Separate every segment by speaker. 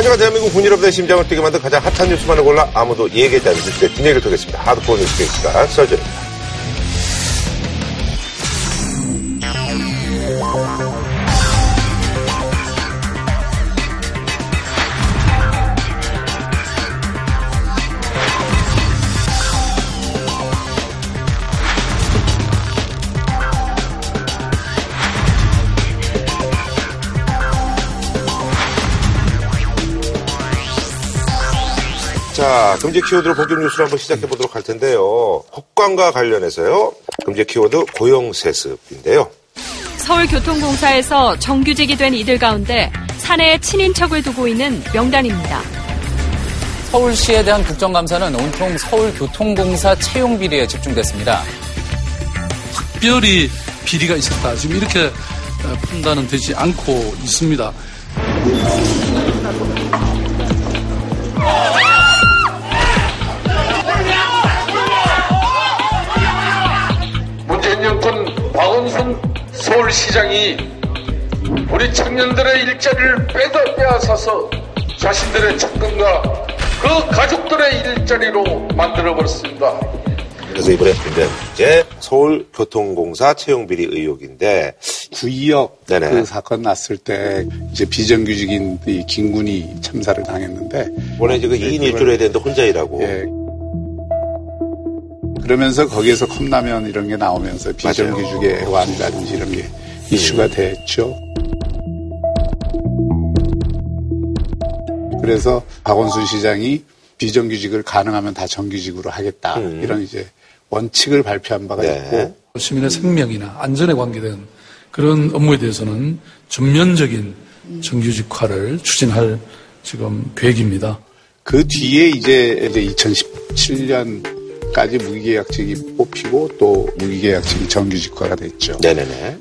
Speaker 1: 하지만 대한민국 군인업의 심장을 뛰게 만든 가장 핫한 뉴스만을 골라 아무도 얘기하지 않는 뉴스의 뒷얘기를 통했습니다. 하드코어 뉴스 시간 썰전입니다. 금지 키워드로 본격 뉴스를 한번 시작해 보도록 할 텐데요. 국방과 관련해서요. 금지 키워드 고용 세습인데요.
Speaker 2: 서울교통공사에서 정규직이 된 이들 가운데 사내에 친인척을 두고 있는 명단입니다.
Speaker 3: 서울시에 대한 국정감사는 온통 서울교통공사 채용 비리에 집중됐습니다.
Speaker 4: 특별히 비리가 있었다. 지금 이렇게 판단은 되지 않고 있습니다.
Speaker 5: 서울시장이 우리 청년들의 일자리를 빼다 빼앗아서 자신들의 측근과 그 가족들의 일자리로 만들어 버렸습니다.
Speaker 1: 그래서 이번에 문제 이제 서울교통공사 채용비리 의혹인데
Speaker 6: 구이역
Speaker 1: 네네.
Speaker 6: 그 사건 났을 때 이제 비정규직인 이 김군이 참사를 당했는데
Speaker 1: 원래 이제 그 2인 1조로 해야 되는데 혼자 일하고
Speaker 6: 예. 그러면서 거기에서 컵라면 이런 게 나오면서 비정규직의 애완이라든지 이런 게 이슈가 됐죠. 그래서 박원순 시장이 비정규직을 가능하면 다 정규직으로 하겠다
Speaker 1: 음.
Speaker 6: 이런 이제 원칙을 발표한 바가
Speaker 1: 네.
Speaker 6: 있고
Speaker 4: 시민의 생명이나 안전에 관계된 그런 업무에 대해서는 전면적인 정규직화를 추진할 지금 계획입니다.
Speaker 6: 그 뒤에 이제 이제 2017년까지 무기계약직이 뽑히고 또 무기계약직이 정규직화가 됐죠.
Speaker 1: 네네네.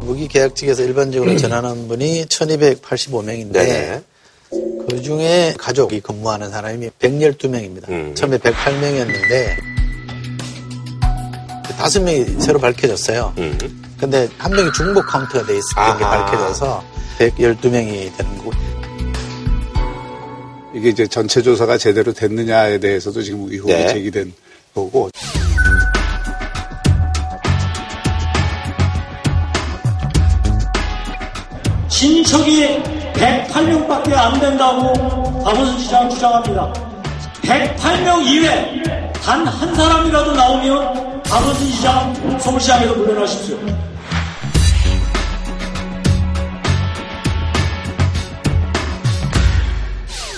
Speaker 7: 무기계약직에서 일반적으로 전환한 분이 1285명인데
Speaker 1: 네네.
Speaker 7: 그 중에 가족이 근무하는 사람이 112명입니다.
Speaker 1: 음.
Speaker 7: 처음에 108명이었는데 다섯 명이 새로 밝혀졌어요.
Speaker 1: 음.
Speaker 7: 근데 한 명이 중복 카운트가 돼 있었던 게. 밝혀져서 112명이 되는 거고
Speaker 6: 이게 이제 전체 조사가 제대로 됐느냐에 대해서도 지금 의혹이
Speaker 1: 네.
Speaker 6: 제기된 거고
Speaker 8: 친척이 108명밖에 안 된다고 박원순 시장 주장합니다. 108명 이외 단 한 사람이라도 나오면 박원순 시장 서울시장에서 물러나십시오.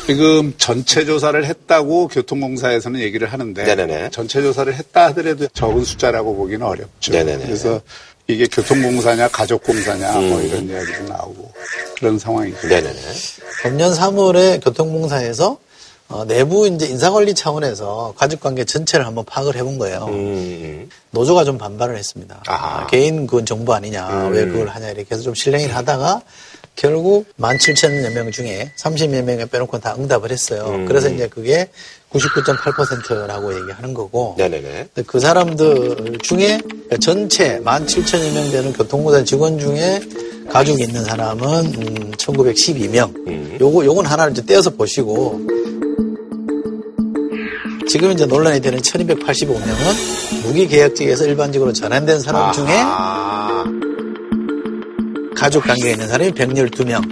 Speaker 6: 지금 전체 조사를 했다고 교통공사에서는 얘기를 하는데
Speaker 1: 네네네.
Speaker 6: 전체 조사를 했다 하더라도 적은 숫자라고 보기는 어렵죠.
Speaker 1: 네네네.
Speaker 6: 그래서 이게 교통공사냐 가족공사냐 뭐
Speaker 1: 음.
Speaker 6: 이런 이야기도 나오고 그런 상황이죠.
Speaker 1: 네네네.
Speaker 7: 금년 3월에 교통공사에서 어, 내부 이제 인사관리 차원에서 가족관계 전체를 한번 파악을 해본 거예요.
Speaker 1: 음.
Speaker 7: 노조가 좀 반발을 했습니다.
Speaker 1: 아,
Speaker 7: 개인 그건 정보 아니냐,
Speaker 1: 음.
Speaker 7: 왜 그걸 하냐 이렇게 해서 좀 실랭이를 하다가 결국 17,000여 명 중에 30여 명을 빼놓고 다 응답을 했어요.
Speaker 1: 음.
Speaker 7: 그래서 이제 그게 99.8%라고 얘기하는 거고.
Speaker 1: 네네네.
Speaker 7: 그 사람들 중에 전체 17,000여 명 되는 교통공사 직원 중에 가족이 있는 사람은 음, 1912명.
Speaker 1: 음.
Speaker 7: 요거 요건 하나를 이제 떼어서 보시고 지금 이제 논란이 되는 1285명은 무기계약직에서 일반적으로 전환된 사람 중에
Speaker 1: 아.
Speaker 7: 가족 관계에 있는 사람이 112명.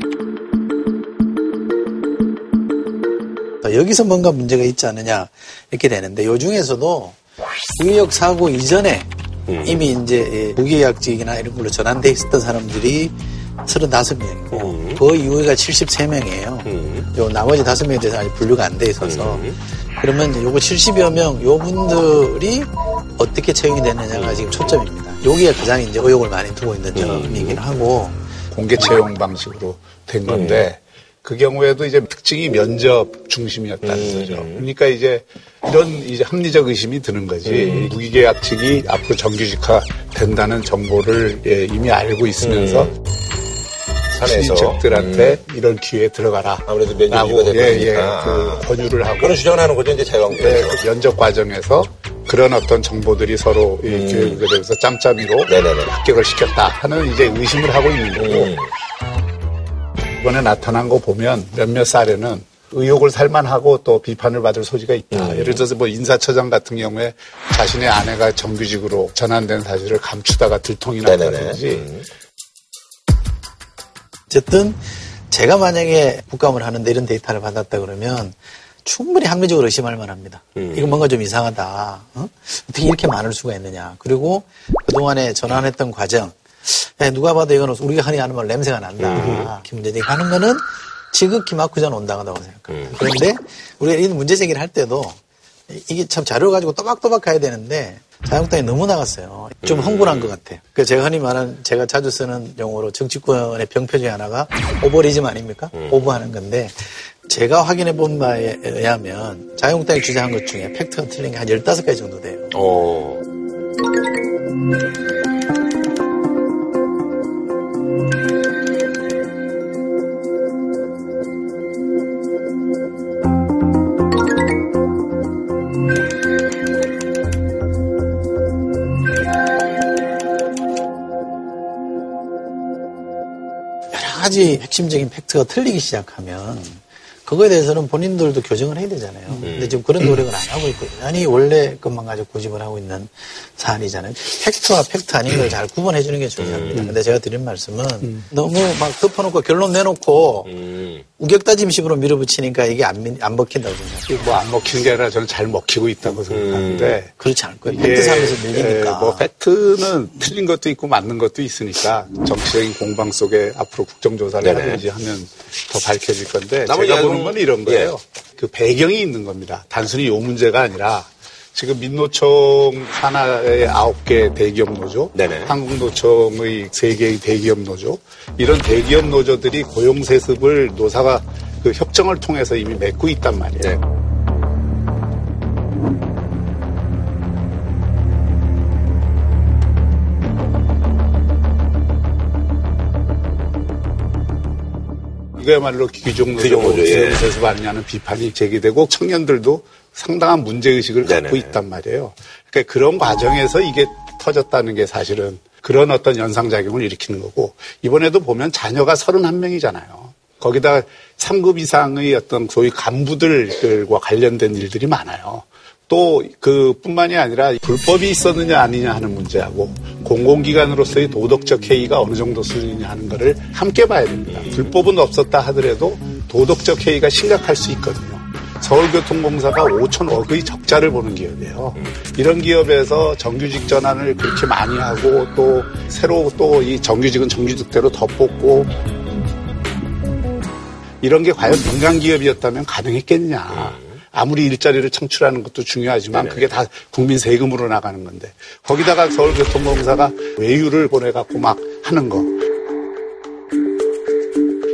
Speaker 7: 여기서 뭔가 문제가 있지 않느냐 이렇게 되는데 요 중에서도 구의역 사고 이전에
Speaker 1: 음.
Speaker 7: 이미 이제 무기계약직이나 이런 걸로 전환돼 있었던 사람들이 35명이고
Speaker 1: 음.
Speaker 7: 그 이후가 73명이에요.
Speaker 1: 음.
Speaker 7: 요 나머지 5명에 대해서 아직 분류가 안 돼 있어서
Speaker 1: 음.
Speaker 7: 그러면 요거 70여 명, 요 분들이 어떻게 채용이 되느냐가 지금 초점입니다. 여기에 가장 이제 의혹을 많이 두고 있는 점이긴 하고
Speaker 6: 공개 채용 방식으로 된 건데 그 경우에도 이제 특징이 면접 중심이었다는 거죠. 그러니까 이제 이런 이제 합리적 의심이 드는 거지. 무기계약 측이 앞으로 정규직화 된다는 정보를 예, 이미 알고 있으면서
Speaker 1: 산에서.
Speaker 6: 친인척들한테 이런 기회에 들어가라.
Speaker 1: 아무래도 면접
Speaker 6: 라고
Speaker 1: 이유가 될
Speaker 6: 예, 예. 그 권유를 하고
Speaker 1: 그런 주장을 하는 거죠, 이제
Speaker 6: 네,
Speaker 1: 자유한국에서.
Speaker 6: 그 면접 과정에서 그런 어떤 정보들이 서로 이 교육에 대해서 짬짬이로
Speaker 1: 네네네.
Speaker 6: 합격을 시켰다 하는 이제 의심을 하고 있는 거고
Speaker 1: 음.
Speaker 6: 이번에 나타난 거 보면 몇몇 사례는 의혹을 살만하고 또 비판을 받을 소지가 있다. 예를 들어서 뭐 인사처장 같은 경우에 자신의 아내가 정규직으로 전환된 사실을 감추다가 들통이. 났다든지
Speaker 1: 음.
Speaker 7: 어쨌든 제가 만약에 국감을 하는데 이런 데이터를 받았다 그러면 충분히 합리적으로 의심할 만합니다. 이거 뭔가 좀 이상하다. 어? 떻게 이렇게 많을 수가 있느냐. 그리고 그동안에 전환했던 과정. 야, 누가 봐도 이거는 우리가 흔히 하는 말 냄새가 난다. 김문재인이 하는 거는 지극히 마쿠전 온당하다고 생각합니다. 그런데 우리가 이 문제 제기를 할 때도 이게 참 자료 가지고 또박또박 가야 되는데 자유한국당이 너무 나갔어요. 좀 흥분한 것 같아요. 그 제가 흔히 말하는 제가 자주 쓰는 용어로 정치권의 병폐 중에 하나가 오버리즘 아닙니까? 오버하는 건데 제가 확인해 본 바에 의하면 자유한국당이 주장한 것 중에 팩트가 틀린 게 한 15가지 정도 돼요.
Speaker 1: 어.
Speaker 7: 가지 핵심적인 팩트가 틀리기 시작하면 그거에 대해서는 본인들도 교정을 해야 되잖아요. 근데 지금 그런 노력을 안 하고 있고 아니 원래 것만 가지고 고집을 하고 있는 사안이잖아요. 팩트와 팩트 아닌 걸 잘 구분해 주는 게 중요합니다. 근데 제가 드린 말씀은 너무 막 덮어놓고 결론 내놓고
Speaker 1: 음.
Speaker 7: 우격다짐식으로 밀어붙이니까 이게 안, 민- 안 먹힌다고 생각해요.
Speaker 6: 뭐안 먹히는 게 아니라 저는 잘 먹히고 있다고 생각하는데
Speaker 7: 그렇지 않을 거예요.
Speaker 6: 이게,
Speaker 7: 팩트 상에서 밀리니까.
Speaker 6: 예, 뭐 팩트는 틀린 것도 있고 맞는 것도 있으니까 정치적인 공방 속에 앞으로 국정조사를
Speaker 1: 네네.
Speaker 6: 하든지 하면 더 밝혀질 건데
Speaker 1: 나머지
Speaker 6: 제가
Speaker 1: 야동-
Speaker 6: 보는 건 이런 거예요.
Speaker 1: 예.
Speaker 6: 그 배경이 있는 겁니다. 단순히 요 문제가 아니라 지금 민노총 하나의 아홉 개 대기업 노조,
Speaker 1: 네네.
Speaker 6: 한국노총의 세 개의 대기업 노조, 이런 대기업 노조들이 고용 세습을 노사가 그 협정을 통해서 이미 맺고 있단 말이에요.
Speaker 1: 네.
Speaker 6: 이거야말로 귀족 노조
Speaker 1: 귀족노조, 예.
Speaker 6: 세습 아니냐는 비판이 제기되고 청년들도 상당한 문제의식을 갖고
Speaker 1: 네네네.
Speaker 6: 있단 말이에요. 그러니까 그런 과정에서 이게 터졌다는 게 사실은 그런 어떤 연상작용을 일으키는 거고 이번에도 보면 자녀가 31명이잖아요. 거기다 3급 이상의 어떤 소위 간부들과 관련된 일들이 많아요. 또 그뿐만이 아니라 불법이 있었느냐 아니냐 하는 문제하고 공공기관으로서의 도덕적 해이가 어느 정도 수준이냐 하는 거를 함께 봐야 됩니다. 불법은 없었다 하더라도 도덕적 해이가 심각할 수 있거든요. 서울교통공사가 5천억의 적자를 보는 기업이에요. 이런 기업에서 정규직 전환을 그렇게 많이 하고 또 새로 또 이 정규직은 정규직대로 더 뽑고 이런 게 과연 민간 기업이었다면 가능했겠냐. 아무리 일자리를 창출하는 것도 중요하지만 그게 다 국민 세금으로 나가는 건데 거기다가 서울교통공사가 외유를 보내갖고 막 하는 거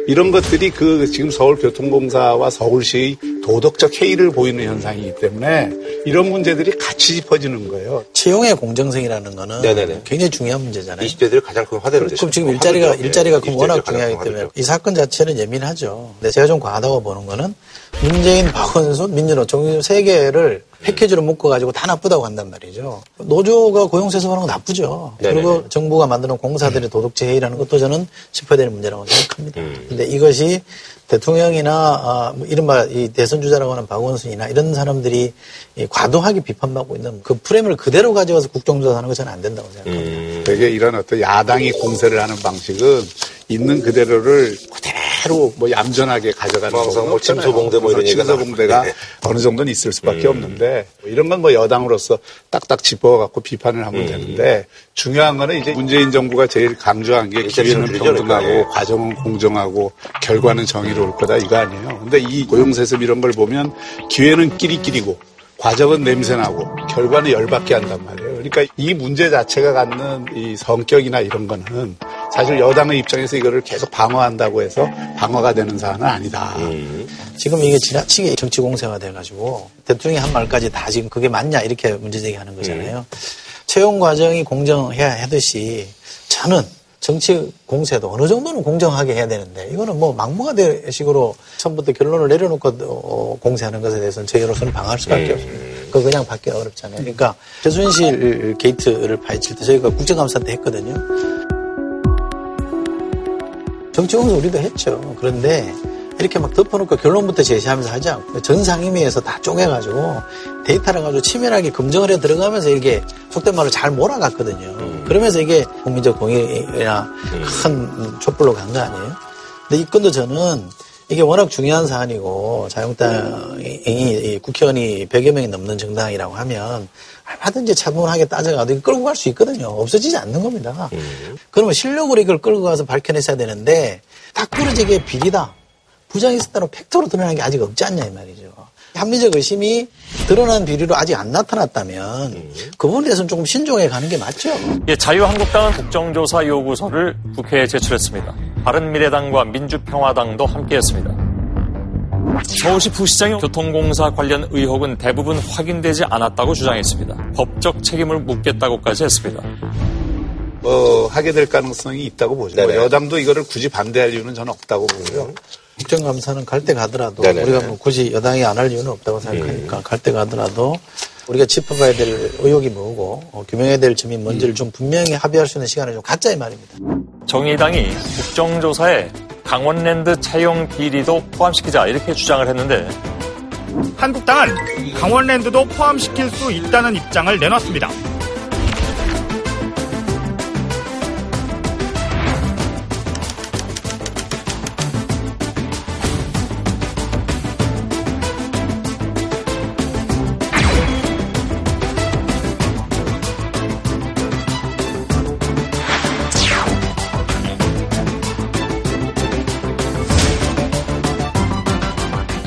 Speaker 6: 이런 것들이 그 지금 서울교통공사와 서울시의 도덕적 해이를 보이는 현상이기 때문에 이런 문제들이 같이 짚어지는 거예요.
Speaker 7: 채용의 공정성이라는 거는
Speaker 1: 네네네.
Speaker 7: 굉장히 중요한 문제잖아요.
Speaker 1: 20대들이 가장 큰 화제를
Speaker 7: 그럼 지금 일자리가
Speaker 1: 하죠.
Speaker 7: 일자리가
Speaker 1: 예,
Speaker 7: 그럼
Speaker 1: 20대들이
Speaker 7: 워낙 중요하기
Speaker 1: 큰
Speaker 7: 때문에
Speaker 1: 화제죠.
Speaker 7: 이 사건 자체는 예민하죠. 근데 제가 좀 과하다고 보는 거는 문재인, 박원순, 민주노 정세 개를 패키지로 묶어가지고 다 나쁘다고 한단 말이죠. 노조가 고용세습하는 건 나쁘죠.
Speaker 1: 네네네.
Speaker 7: 그리고 정부가 만드는 공사들의 도덕체 해이라는 것도 저는 짚어야 되는 문제라고 생각합니다.
Speaker 1: 음.
Speaker 7: 근데 이것이 대통령이나 아, 뭐 이른바 이 대선 주자라고 하는 박원순이나 이런 사람들이 이 과도하게 비판받고 있는 그 프레임을 그대로 가져가서 국정조사하는 것은 안 된다고 생각합니다.
Speaker 1: 음.
Speaker 6: 되게 이런 어떤 야당이 공세를 하는 방식은 있는 그대로를 그대로 뭐 얌전하게 가져가는
Speaker 1: 뭐 항상 뭐. 침소봉대 뭐 이런
Speaker 6: 그래서
Speaker 1: 얘기가
Speaker 6: 침소봉대가
Speaker 1: 나왔는데.
Speaker 6: 어느 정도는 있을 수밖에
Speaker 1: 음.
Speaker 6: 없는데 뭐 이런 건 뭐 여당으로서 딱딱 짚어갖고 비판을
Speaker 1: 음.
Speaker 6: 하면 되는데 중요한 거는 이제 문재인 정부가 제일 강조한 게 기회는
Speaker 1: 그러니까. 예.
Speaker 6: 평등하고 과정은 공정하고 결과는 정의로울 거다 이거 아니에요. 근데 이 고용세습 이런 걸 보면 기회는 끼리끼리고 과정은 냄새나고 결과는 열받게 한단 말이에요. 그러니까 이 문제 자체가 갖는 이 성격이나 이런 거는 사실 여당의 입장에서 이거를 계속 방어한다고 해서 방어가 되는 사안은 아니다.
Speaker 1: 음.
Speaker 7: 지금 이게 지나치게 정치 공세가 돼가지고 대통령이 한 말까지 다 지금 그게 맞냐 이렇게 문제 제기하는 거잖아요. 채용 과정이 공정해야 하듯이 저는 정치 공세도 어느 정도는 공정하게 해야 되는데 이거는 뭐 막무가내 식으로 처음부터 결론을 내려놓고 어, 공세하는 것에 대해서는 저희로서는 방어할 수밖에 없습니다. 그거 그냥 받기 어렵잖아요. 그러니까 최순실 게이트를 파헤칠 때 저희가 국정감사 때 했거든요. 정치 공소 우리도 했죠. 그런데 이렇게 막 덮어놓고 결론부터 제시하면서 하지 않고 전 상임위에서 다 쪼개가지고 데이터를 가지고 치밀하게 검증을 해 들어가면서 이게 속된 말로 잘 몰아갔거든요. 그러면서 이게 국민적 동의나 큰 촛불로 간 거 아니에요? 근데 이 건도 저는 이게 워낙 중요한 사안이고 자유당이 이 국회의원이 100여 명이 넘는 정당이라고 하면 얼마든지 차분하게 따져가도 이거 끌고 갈 수 있거든요. 없어지지 않는 겁니다. 그러면 실력으로 이걸 끌고 가서 밝혀냈어야 되는데 딱 부러지게 비리다. 부정이 있었다고 팩트로 드러난 게 아직 없지 않냐 이 말이죠. 합리적 의심이 드러난 비리로 아직 안 나타났다면 그 부분에 대해서는 조금 신중해 가는 게 맞죠.
Speaker 9: 예, 자유한국당은 국정조사 요구서를 국회에 제출했습니다. 바른미래당과 민주평화당도 함께했습니다. 서울시 부시장의 교통공사 관련 의혹은 대부분 확인되지 않았다고 주장했습니다. 법적 책임을 묻겠다고까지 했습니다.
Speaker 6: 뭐 하게 될 가능성이 있다고 보죠. 뭐
Speaker 1: 네네.
Speaker 6: 여당도 이거를 굳이 반대할 이유는 저는 없다고 보고요.
Speaker 7: 국정감사는 갈 때 가더라도
Speaker 1: 네네네.
Speaker 7: 우리가 뭐 굳이 여당이 안 할 이유는 없다고 생각하니까 갈때 가더라도 우리가 짚어봐야 될 의혹이 뭐고 어, 규명해야 될 점이 뭔지를 좀 분명히 합의할 수 있는 시간을 좀 갖자 이 말입니다.
Speaker 9: 정의당이 국정조사에 강원랜드 채용 비리도 포함시키자 이렇게 주장을 했는데
Speaker 10: 한국당은 강원랜드도 포함시킬 수 있다는 입장을 내놨습니다.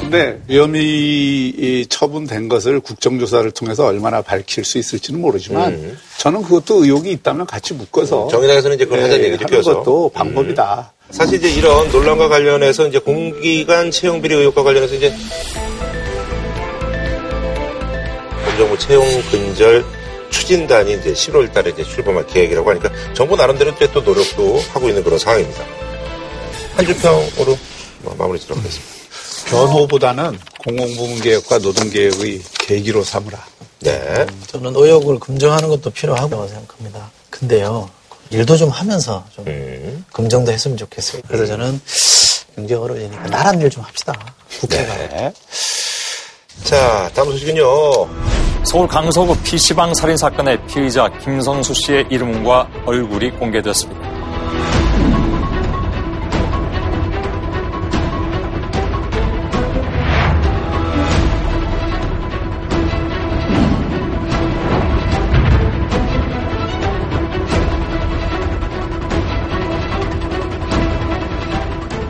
Speaker 6: 근데 위험이 이 처분된 것을 국정조사를 통해서 얼마나 밝힐 수 있을지는 모르지만 저는 그것도 의혹이 있다면 같이 묶어서
Speaker 1: 음. 정의당에서는 이제 그걸 하자는 얘기죠,
Speaker 6: 하는. 것도 방법이다.
Speaker 1: 사실 이제 이런 논란과 관련해서 이제 공기관 채용 비리 의혹과 관련해서 이제 검정부 채용 근절 추진단이 이제 11월 달에 이제 출범할 계획이라고 하니까 정부 나름대로 또 노력도 하고 있는 그런 상황입니다. 한 줄평으로 뭐 마무리 짓도록 하겠습니다.
Speaker 6: 변호보다는 공공부문 개혁과 노동 개혁의 계기로 삼으라.
Speaker 1: 네.
Speaker 7: 저는 의혹을 검증하는 것도 필요하다고 생각합니다. 근데요 일도 좀 하면서 좀
Speaker 1: 음.
Speaker 7: 검증도 했으면 좋겠어요. 그래서 저는 굉장히 어려우니까 나란 일 좀 합시다. 국회가.
Speaker 1: 네. 자, 다음 소식은요.
Speaker 9: 서울 강서구 PC방 살인 사건의 피의자 김성수 씨의 이름과 얼굴이 공개됐습니다.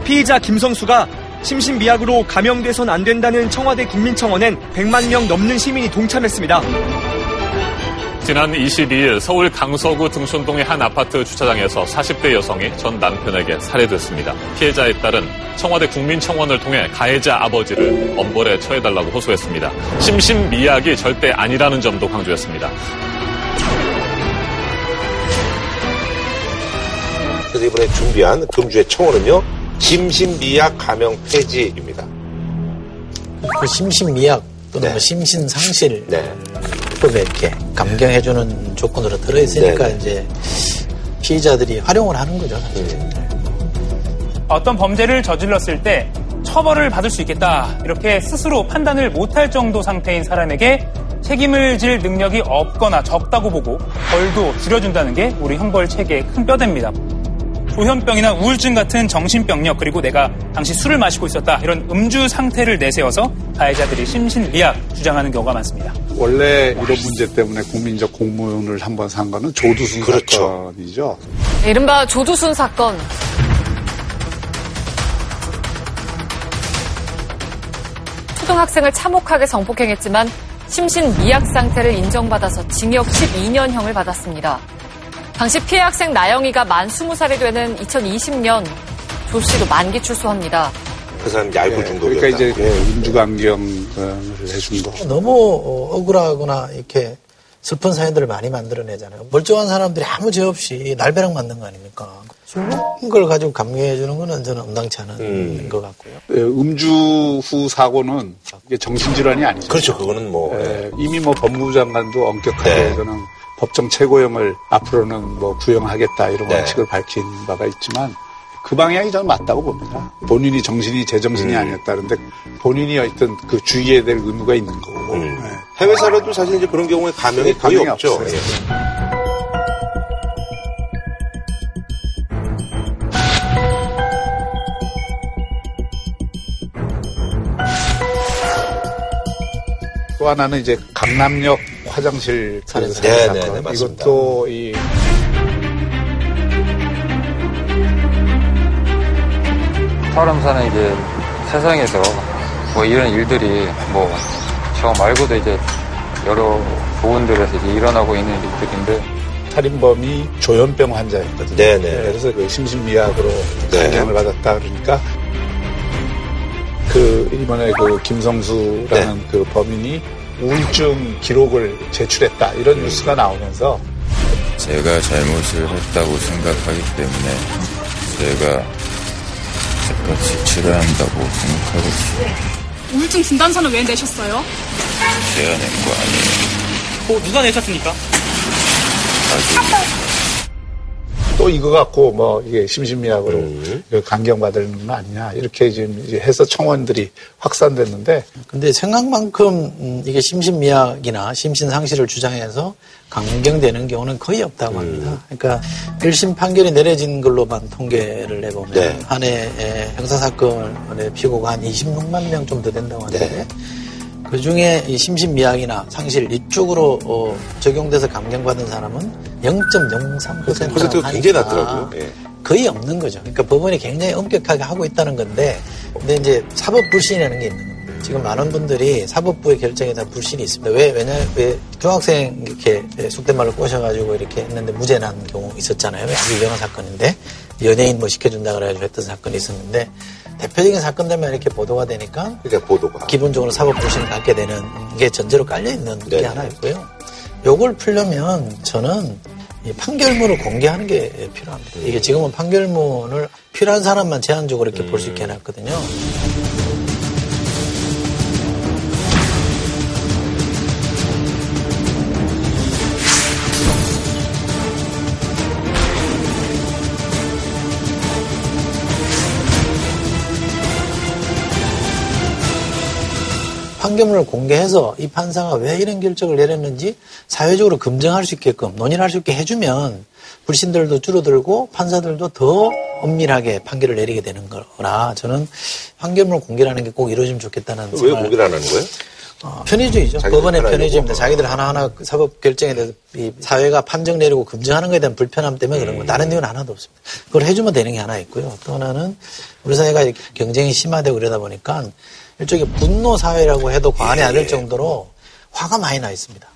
Speaker 10: 피의자 김성수가 심신미약으로 감형돼선 안 된다는 청와대 국민청원엔 100만 명 넘는 시민이 동참했습니다.
Speaker 11: 지난 22일 서울 강서구 등촌동의 한 아파트 주차장에서 40대 여성이 전 남편에게 살해됐습니다. 피해자에 따른 청와대 국민청원을 통해 가해자 아버지를 엄벌에 처해달라고 호소했습니다. 심신미약이 절대 아니라는 점도 강조했습니다.
Speaker 1: 그래서 이번에 준비한 금주의 청원은요. 심신미약 감형 폐지입니다.
Speaker 7: 그 심신미약 또는
Speaker 1: 네.
Speaker 7: 뭐 심신상실
Speaker 1: 네.
Speaker 7: 법에 이렇게 감경해주는 조건으로 들어있으니까
Speaker 1: 네, 네.
Speaker 7: 이제 피의자들이 활용을 하는 거죠. 사실.
Speaker 12: 어떤 범죄를 저질렀을 때 처벌을 받을 수 있겠다 이렇게 스스로 판단을 못할 정도 상태인 사람에게 책임을 질 능력이 없거나 적다고 보고 벌도 줄여준다는 게 우리 형벌 체계의 큰 뼈대입니다. 조현병이나 우울증 같은 정신병력 그리고 내가 당시 술을 마시고 있었다 이런 음주 상태를 내세워서 가해자들이 심신미약 주장하는 경우가 많습니다.
Speaker 6: 원래 이런 문제 때문에 국민적 공무원을 한 번 산 거는 조두순
Speaker 1: 그렇죠.
Speaker 6: 사건이죠.
Speaker 13: 이른바 조두순 사건. 초등학생을 참혹하게 성폭행했지만 심신 미약 상태를 인정받아서 징역 12년형을 받았습니다. 당시 피해 학생 나영이가 만 20살이 되는 2020년 조 씨도 만기 출소합니다.
Speaker 1: 그 사람 얄굴
Speaker 6: 예,
Speaker 1: 중독이었다.
Speaker 6: 그러니까 이제 예, 음주감경을 해준 거.
Speaker 7: 너무 어, 억울하거나 이렇게 슬픈 사연들을 많이 만들어내잖아요. 멀쩡한 사람들이 아무 죄 없이 날벼락 만든 거 아닙니까? 술 먹은 걸 가지고 감경해 주는 거는 저는 엄당치 않은
Speaker 1: 음.
Speaker 7: 것 같고요.
Speaker 6: 예, 음주 후 사고는 이게 정신질환이 아니죠.
Speaker 1: 그렇죠. 그거는 뭐.
Speaker 6: 예, 이미 뭐 법무부 장관도 엄격하게
Speaker 1: 네.
Speaker 6: 저는 법정 최고형을 앞으로는 뭐 구형하겠다 이런
Speaker 1: 네.
Speaker 6: 원칙을 밝힌 바가 있지만 그 방향이 저는 맞다고 봅니다. 본인이 정신이 제정신이 아니었다는데 본인이 어떤 그 주의해야 될 의무가 있는 거고. 네.
Speaker 1: 해외 살아도 사실 이제 그런 경우에 가명이 거의
Speaker 6: 가명이
Speaker 1: 없죠. 예.
Speaker 6: 또 하나는 이제 강남역 화장실 그
Speaker 7: 살인
Speaker 6: 살인
Speaker 1: 네,
Speaker 6: 사건.
Speaker 1: 네, 네, 맞습니다.
Speaker 6: 이것도 이
Speaker 14: 사람 사는 이제 세상에서 뭐 이런 일들이 뭐 저 말고도 이제 여러 부분들에서 이제 일어나고 있는 일들인데
Speaker 6: 살인범이 조현병 환자였거든요.
Speaker 1: 네, 네.
Speaker 6: 그래서 그 심신미약으로
Speaker 1: 네.
Speaker 6: 감형을 받았다 그러니까 그 이번에 그 김성수라는
Speaker 1: 네.
Speaker 6: 그 범인이 우울증 기록을 제출했다 이런
Speaker 1: 음.
Speaker 6: 뉴스가 나오면서
Speaker 15: 제가 잘못을 했다고 생각하기 때문에 제가 똑같이 치료한다고 생각하고 있어요.
Speaker 16: 우울증 진단서는 왜 내셨어요?
Speaker 15: 제가 낸 거 아니에요.
Speaker 16: 어, 누가 내셨습니까?
Speaker 6: 또 이거 갖고 뭐 이게 심신미약으로
Speaker 1: 음.
Speaker 6: 강경받는 거 아니냐 이렇게 지금 해서 청원들이 확산됐는데
Speaker 7: 근데 생각만큼 음, 이게 심신미약이나 심신상실을 주장해서 강경되는 경우는 거의 없다고 합니다. 그러니까 1심 판결이 내려진 걸로만 통계를 내보면
Speaker 1: 네.
Speaker 7: 한 해에 형사사건의 피고가 한 26만 명좀더 된다고 하는데 그 중에 이 심신미약이나 상실 이쪽으로 어, 적용돼서 감경받은 사람은 0.03%
Speaker 1: 퍼센트가 굉장히 낮더라고요. 예.
Speaker 7: 거의 없는 거죠. 그러니까 법원이 굉장히 엄격하게 하고 있다는 건데, 근데 이제 사법 불신이라는 게 있는 겁니다. 지금 많은 분들이 사법부의 결정에 대한 불신이 있습니다. 왜, 왜냐, 왜 중학생 이렇게 속된 말로 꼬셔가지고 이렇게 했는데 무죄 난 경우 있었잖아요. 아주 유명한 사건인데, 연예인 뭐 시켜준다 그래가지고 했던 사건이 있었는데, 대표적인 사건들만 이렇게 보도가 되니까,
Speaker 1: 그러니까 보도가.
Speaker 7: 기본적으로 사법 불신을 갖게 되는 게 전제로 깔려 있는 게
Speaker 1: 네.
Speaker 7: 하나 있고요. 요걸 풀려면 저는 이 판결문을 공개하는 게 필요합니다. 이게 지금은 판결문을 필요한 사람만 제한적으로 이렇게 볼 수 있게 해놨거든요. 판결문을 공개해서 이 판사가 왜 이런 결정을 내렸는지 사회적으로 검증할 수 있게끔 논의를 할 수 있게 해주면 불신들도 줄어들고 판사들도 더 엄밀하게 판결을 내리게 되는 거라 저는 판결문을 공개하는 게 꼭 이루어지면 좋겠다는
Speaker 1: 왜
Speaker 7: 생각을
Speaker 1: 공개를 안 하는 거예요?
Speaker 7: 어, 편의주의죠. 법원의. 편의주의입니다. 자기들 하나하나 그 사법 결정에 대해서 이 사회가 판정 내리고 검증하는 것에 대한 불편함 때문에 그런 거. 다른 이유는 하나도 없습니다. 그걸 해주면 되는 게 하나 있고요. 또 하나는 우리 사회가 경쟁이 심화되고 그러다 보니까 일종의 분노 사회라고 해도 과언이 아닐 정도로 화가 많이 나 있습니다.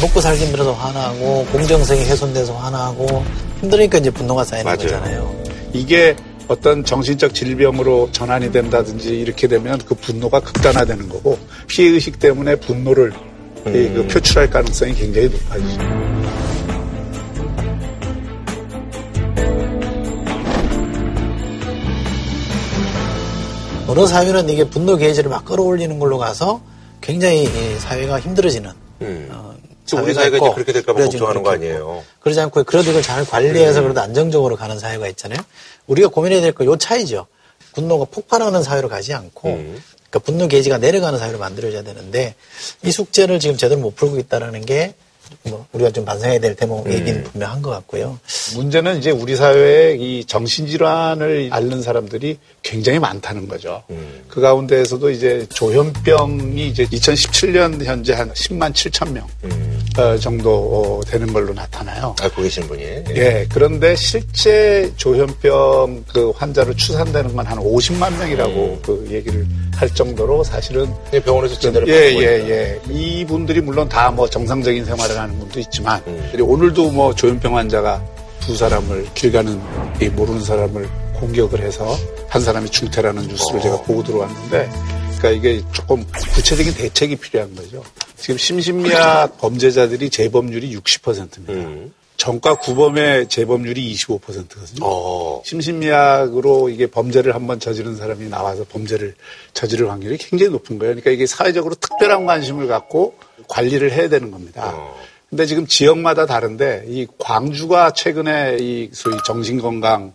Speaker 7: 먹고 살기 힘들어서 화나고 공정성이 훼손돼서 화나고 힘드니까 이제 분노가 쌓이는
Speaker 6: 맞아요.
Speaker 7: 거잖아요.
Speaker 6: 이게 어떤 정신적 질병으로 전환이 된다든지 이렇게 되면 그 분노가 극단화되는 거고 피해 의식 때문에 분노를 이, 그 표출할 가능성이 굉장히 높아지죠.
Speaker 7: 어느 사회는 이게 분노 게이지를 막 끌어올리는 걸로 가서 굉장히 이 사회가 힘들어지는 어,
Speaker 1: 지금 우리 사회가
Speaker 7: 있고,
Speaker 1: 이제 그렇게 될까봐
Speaker 7: 그래가지고
Speaker 1: 걱정하는 거 아니에요?
Speaker 7: 그러지 않고 그래도 이걸 잘 관리해서
Speaker 1: 음.
Speaker 7: 그래도 안정적으로 가는 사회가 있잖아요. 우리가 고민해야 될건요 차이죠. 분노가 폭발하는 사회로 가지 않고
Speaker 1: 음.
Speaker 7: 그러니까 분노 게이지가 내려가는 사회로 만들어져야 되는데 이 숙제를 지금 제대로 못 풀고 있다라는 게 뭐 우리가 좀 반성해야 될 대목이긴 분명한 것 같고요.
Speaker 6: 문제는 이제 우리 사회에 이 정신질환을 앓는 사람들이 굉장히 많다는 거죠. 그 가운데에서도 이제 조현병이 이제 2017년 현재 한 10만 7천 명 어, 정도 어, 되는 걸로 나타나요.
Speaker 1: 알고 계신 분이.
Speaker 6: 예, 그런데 실제 조현병 그 환자로 추산되는 건 한 50만 명이라고 그 얘기를 할 정도로 사실은
Speaker 1: 병원에서 제대로
Speaker 6: 예,
Speaker 1: 받고
Speaker 6: 예. 예. 이분들이 물론 다 뭐 정상적인 생활을 하는 분도 있지만
Speaker 1: 음.
Speaker 6: 오늘도 뭐 조현병 환자가 두 사람을 길 가는 이 모르는 사람을 공격을 해서 한 사람이 중태라는 뉴스를
Speaker 1: 어.
Speaker 6: 제가 보고 들어왔는데 그러니까 이게 조금 구체적인 대책이 필요한 거죠. 지금 심신미약 범죄자들이 재범률이 60%입니다.
Speaker 1: 음.
Speaker 6: 전과 구범의 재범률이 25%거든요.
Speaker 1: 어.
Speaker 6: 심신미약으로 이게 범죄를 한번 저지른 사람이 나와서 범죄를 저지를 확률이 굉장히 높은 거예요. 그러니까 이게 사회적으로 특별한 관심을 갖고 관리를 해야 되는 겁니다. 근데 지금 지역마다 다른데 이 광주가 최근에 이 소위 정신건강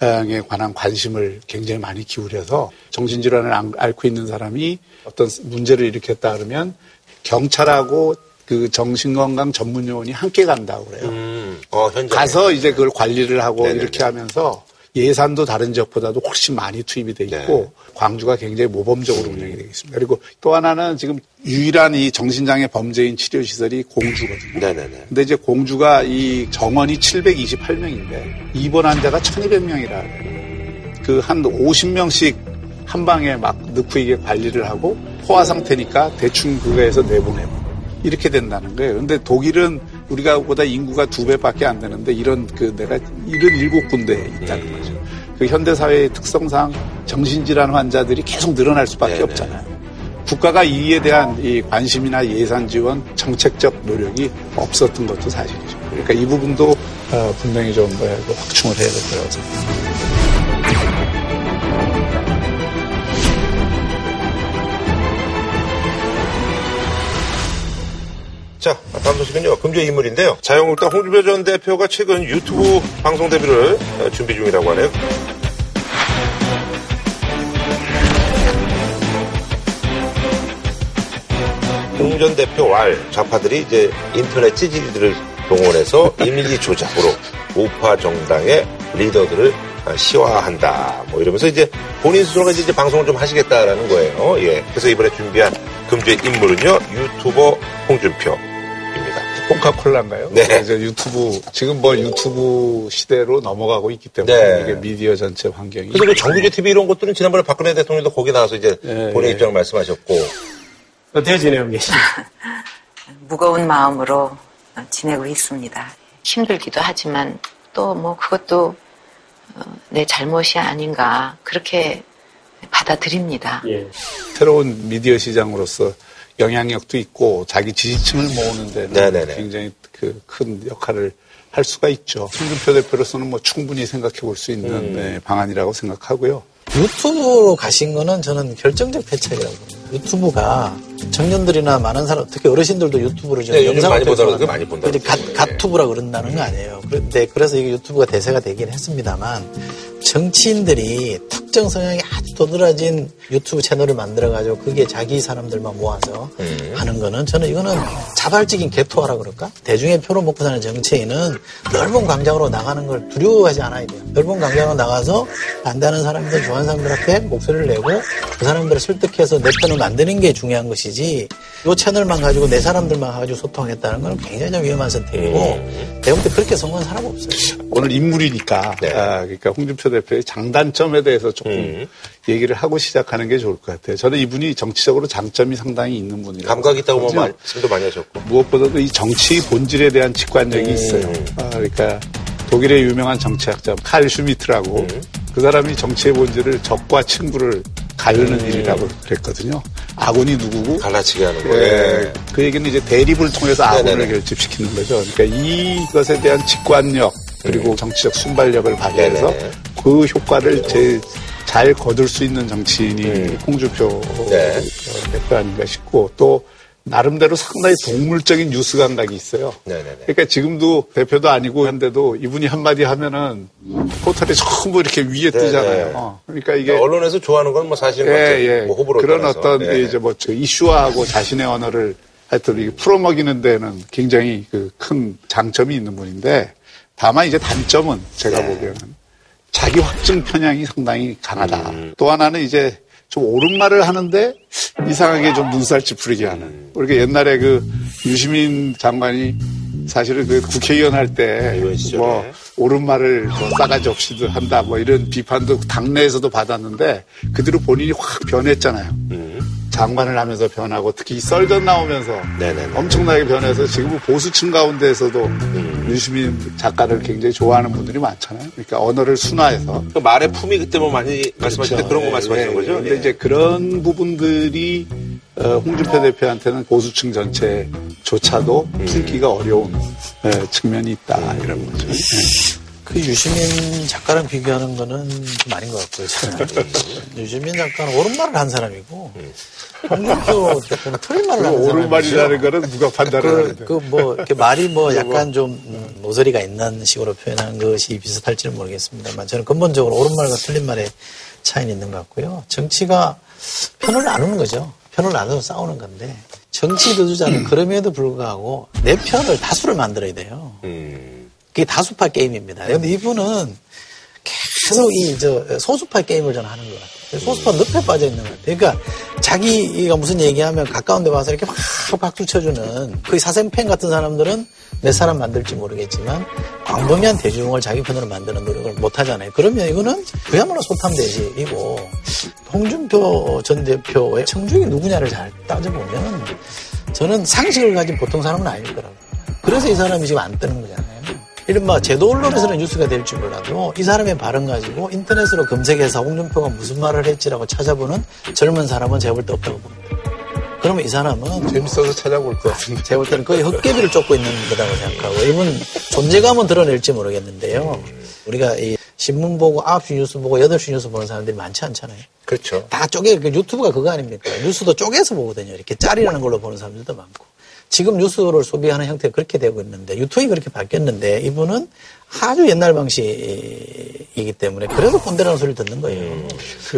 Speaker 6: 에 관한 관심을 굉장히 많이 기울여서 정신질환을 안- 앓고 있는 사람이 어떤 문제를 일으켰다 그러면 경찰하고 그 정신건강 전문 요원이 함께 간다고 그래요.
Speaker 1: 어, 현장.
Speaker 6: 가서 이제 그걸 관리를 하고 이렇게 하면서 예산도 다른 지역보다도 훨씬 많이 투입이 돼 있고 광주가 굉장히 모범적으로 운영이 되겠습니다. 그리고 또 하나는 지금 유일한 이 정신장애 범죄인 치료 시설이 공주거든요.
Speaker 1: 네네네.
Speaker 6: 근데 이제 공주가 이 정원이 728명인데 입원 환자가 1200명이라 그 한 50명씩 한 방에 막 넣고 이게 관리를 하고 포화 상태니까 대충 그거에서 내보내고 이렇게 된다는 거예요. 근데 독일은 우리가 보다 인구가 두 배밖에 안 되는데 이런 그 내가 이런 일곱 군데 있다는 거죠. 그 현대 사회의 특성상 정신질환 환자들이 계속 늘어날 수밖에 없잖아요. 국가가 이에 대한 이 관심이나 예산 지원, 정책적 노력이 없었던 것도 사실이죠. 그러니까 이 부분도 어, 분명히 좀 어, 확충을 해야 될 거라고 생각합니다.
Speaker 1: 자, 다음 소식은요. 금주의 인물인데요. 자유한국당 홍준표 전 대표가 최근 유튜브 방송 데뷔를 어, 준비 중이라고 하네요. 홍전 대표 왈 좌파들이 이제 인터넷 찌질이들을 동원해서 이미지 조작으로 우파 정당의 리더들을 아, 시화한다. 뭐 이러면서 이제 본인 스스로가 이제 방송을 좀 하시겠다라는 거예요. 예. 그래서 이번에 준비한 금주의 인물은요. 유튜버 홍준표.
Speaker 6: 콩카콜라인가요?
Speaker 1: 네.
Speaker 6: 이제 유튜브 지금 뭐 유튜브 시대로 넘어가고 있기 때문에
Speaker 1: 네.
Speaker 6: 이게 미디어 전체 환경이
Speaker 1: 그래서 그 정규제 TV 이런 것들은 지난번에 박근혜 대통령도 거기 나와서 이제 본인 입장을 말씀하셨고.
Speaker 17: 어떻게 지내고 계십니까?
Speaker 18: 무거운 마음으로 지내고 있습니다. 힘들기도 하지만 또 뭐 그것도 어, 내 잘못이 아닌가 그렇게 받아들입니다.
Speaker 6: 새로운 미디어 시장으로서 영향력도 있고 자기 지지층을 모으는 데는
Speaker 1: 네네네.
Speaker 6: 굉장히 그 큰 역할을 할 수가 있죠. 홍준표 대표로서는 뭐 충분히 생각해 볼 수 있는
Speaker 1: 음.
Speaker 6: 네, 방안이라고 생각하고요.
Speaker 7: 유튜브로 가신 거는 저는 결정적 패착이라고 봅니다. 유튜브가 청년들이나 많은 사람, 특히 어르신들도 유튜브를 지금
Speaker 1: 네,
Speaker 7: 영상을
Speaker 1: 많이 보더라고요.
Speaker 7: 통해서
Speaker 1: 많이 본다고.
Speaker 7: 이제 가, 가투브라 그런다는 거 아니에요. 그런데 그래서 이게 유튜브가 대세가 되긴 했습니다만 정치인들이 특정 성향이 아주 도드라진 유튜브 채널을 만들어가지고 그게 자기 사람들만 모아서
Speaker 1: 음.
Speaker 7: 하는 거는 저는 이거는 자발적인 개토화라 그럴까? 대중의 표로 먹고 사는 정치인은 넓은 광장으로 나가는 걸 두려워하지 않아야 돼요. 넓은 광장으로 나가서 안다는 사람들, 좋아하는 사람들 앞에 목소리를 내고 그 사람들을 설득해서 내 편을 만드는 게 중요한 것이지 이 채널만 가지고 내 사람들만 가지고 소통하겠다는 건 굉장히 좀 위험한 선택이고 볼때 그렇게 성공한 사람 없어요.
Speaker 6: 오늘 인물이니까
Speaker 1: 네.
Speaker 6: 아, 그러니까 홍준표 대표의 장단점에 대해서 조금
Speaker 1: 음.
Speaker 6: 얘기를 하고 시작하는 게 좋을 것 같아요. 저는 이분이 정치적으로 장점이 상당히 있는 분이라고
Speaker 1: 감각 있다고. 말씀도 많이 하셨고.
Speaker 6: 무엇보다도 이 정치 본질에 대한 직관력이
Speaker 1: 음.
Speaker 6: 있어요. 아, 그러니까 독일의 유명한 정치학자 칼 슈미트라고
Speaker 1: 음.
Speaker 6: 그 사람이 정치의 본질을 적과 친구를 가르는
Speaker 1: 음.
Speaker 6: 일이라고 그랬거든요. 아군이 누구고
Speaker 1: 갈라치게 하는
Speaker 6: 예,
Speaker 1: 거예요.
Speaker 6: 그 얘기는 이제 대립을 통해서 아군을
Speaker 1: 네네네.
Speaker 6: 결집시키는 거죠. 그러니까 이것에 대한 직관력 그리고 정치적 순발력을 발휘해서
Speaker 1: 음. 네네.
Speaker 6: 그 효과를 제일 잘 거둘 수 있는 정치인이 홍준표
Speaker 1: 음. 네.
Speaker 6: 어, 대표 아닌가 싶고 또 나름대로 상당히 동물적인 뉴스 감각이 있어요.
Speaker 1: 네네네.
Speaker 6: 그러니까 지금도 대표도 아니고 한데도 이분이 한마디 하면은 포털에 전부 이렇게 위에 뜨잖아요.
Speaker 1: 네네.
Speaker 6: 어, 그러니까 이게
Speaker 1: 언론에서 좋아하는 건 뭐 사실
Speaker 6: 예, 예.
Speaker 1: 뭐 호불호
Speaker 6: 그런
Speaker 1: 떠나서.
Speaker 6: 어떤
Speaker 1: 예.
Speaker 6: 이제 뭐저 이슈화하고 자신의 언어를 하여튼 이게 풀어먹이는 데는 굉장히 그 큰 장점이 있는 분인데 다만 이제 단점은 제가
Speaker 1: 네.
Speaker 6: 보기에는 자기 확증 편향이 상당히 강하다.
Speaker 1: 음.
Speaker 6: 또 하나는 이제 좀 옳은 말을 하는데 이상하게 좀 눈살 찌푸리게 하는.
Speaker 1: 음.
Speaker 6: 우리가 옛날에 그 유시민 장관이 사실은 그 국회의원 할 때 뭐 옳은 말을 뭐 싸가지 없이도 한다 뭐 이런 비판도 당내에서도 받았는데 그대로 본인이 확 변했잖아요. 장관을 하면서 변하고 특히 썰전 나오면서 엄청나게 변해서 지금은 보수층 가운데에서도 유시민 작가를 굉장히 좋아하는 분들이 많잖아요. 그러니까 언어를 순화해서.
Speaker 1: 그 말의 품이 그때 뭐 많이 말씀하실 때 그런 거 말씀하시는 거죠?
Speaker 6: 근데 이제 그런 부분들이 어, 홍준표 대표한테는 보수층 전체조차도 품기가 어려운 예, 측면이 있다 이런 거죠. 예.
Speaker 7: 그 유시민 작가랑 비교하는 거는 좀 아닌 것 같고요. 저는. 유시민 작가는 옳은 말을 한 사람이고 홍준표 대표는 틀린 말을 하는
Speaker 6: 옳은 말이라는 거는 누가 판단을
Speaker 7: 그,
Speaker 6: 하는데.
Speaker 7: 그 뭐, 이렇게 말이 뭐 약간 좀 음, 모서리가 있는 식으로 표현한 것이 비슷할지는 모르겠습니다만 저는 근본적으로 옳은 말과 틀린 말의 차이는 있는 것 같고요. 정치가 편을 나누는 거죠. 편을 나눠서 싸우는 건데 정치 지도자는 그럼에도 불구하고 내 편을 다수를 만들어야 돼요. 그게 다수파 게임입니다. 근데 이분은 계속 이 저 소수파 게임을 저는 하는 것 같아요. 소수파 늪에 빠져 있는 것 같아요. 그러니까 자기가 무슨 얘기하면 가까운 데 와서 이렇게 막 박수 쳐주는 그 사생팬 같은 사람들은 몇 사람 만들지 모르겠지만 광범위한 대중을 자기 편으로 만드는 노력을 못 하잖아요. 그러면 이거는 그야말로 소탐대지이고 홍준표 전 대표의 청중이 누구냐를 잘 따져보면 저는 상식을 가진 보통 사람은 아닐 거라고. 그래서 이 사람이 지금 안 뜨는 거잖아요. 이른바 제도 언론에서는 뉴스가 될지 몰라도 이 사람의 발언 가지고 인터넷으로 검색해서 홍준표가 무슨 말을 했지라고 찾아보는 젊은 사람은 제가 볼 때 없다고 봅니다. 그러면 이 사람은
Speaker 6: 재밌어서 찾아볼 것 같은데
Speaker 7: 제가 볼 때는 거의 헛개비를 쫓고 있는 거라고 생각하고 이분 존재감은 드러낼지 모르겠는데요. 우리가 이 신문 보고 9시 뉴스 보고 8시 뉴스 보는 사람들이 많지 않잖아요.
Speaker 1: 그렇죠.
Speaker 7: 다 쪼개, 그 유튜브가 그거 아닙니까? 뉴스도 쪼개서 보거든요. 이렇게 짤이라는 걸로 보는 사람들도 많고. 지금 뉴스를 소비하는 형태가 그렇게 되고 있는데, 유튜브가 그렇게 바뀌었는데, 이분은 아주 옛날 방식이기 때문에, 그래도 꼰대라는 소리를 듣는 거예요.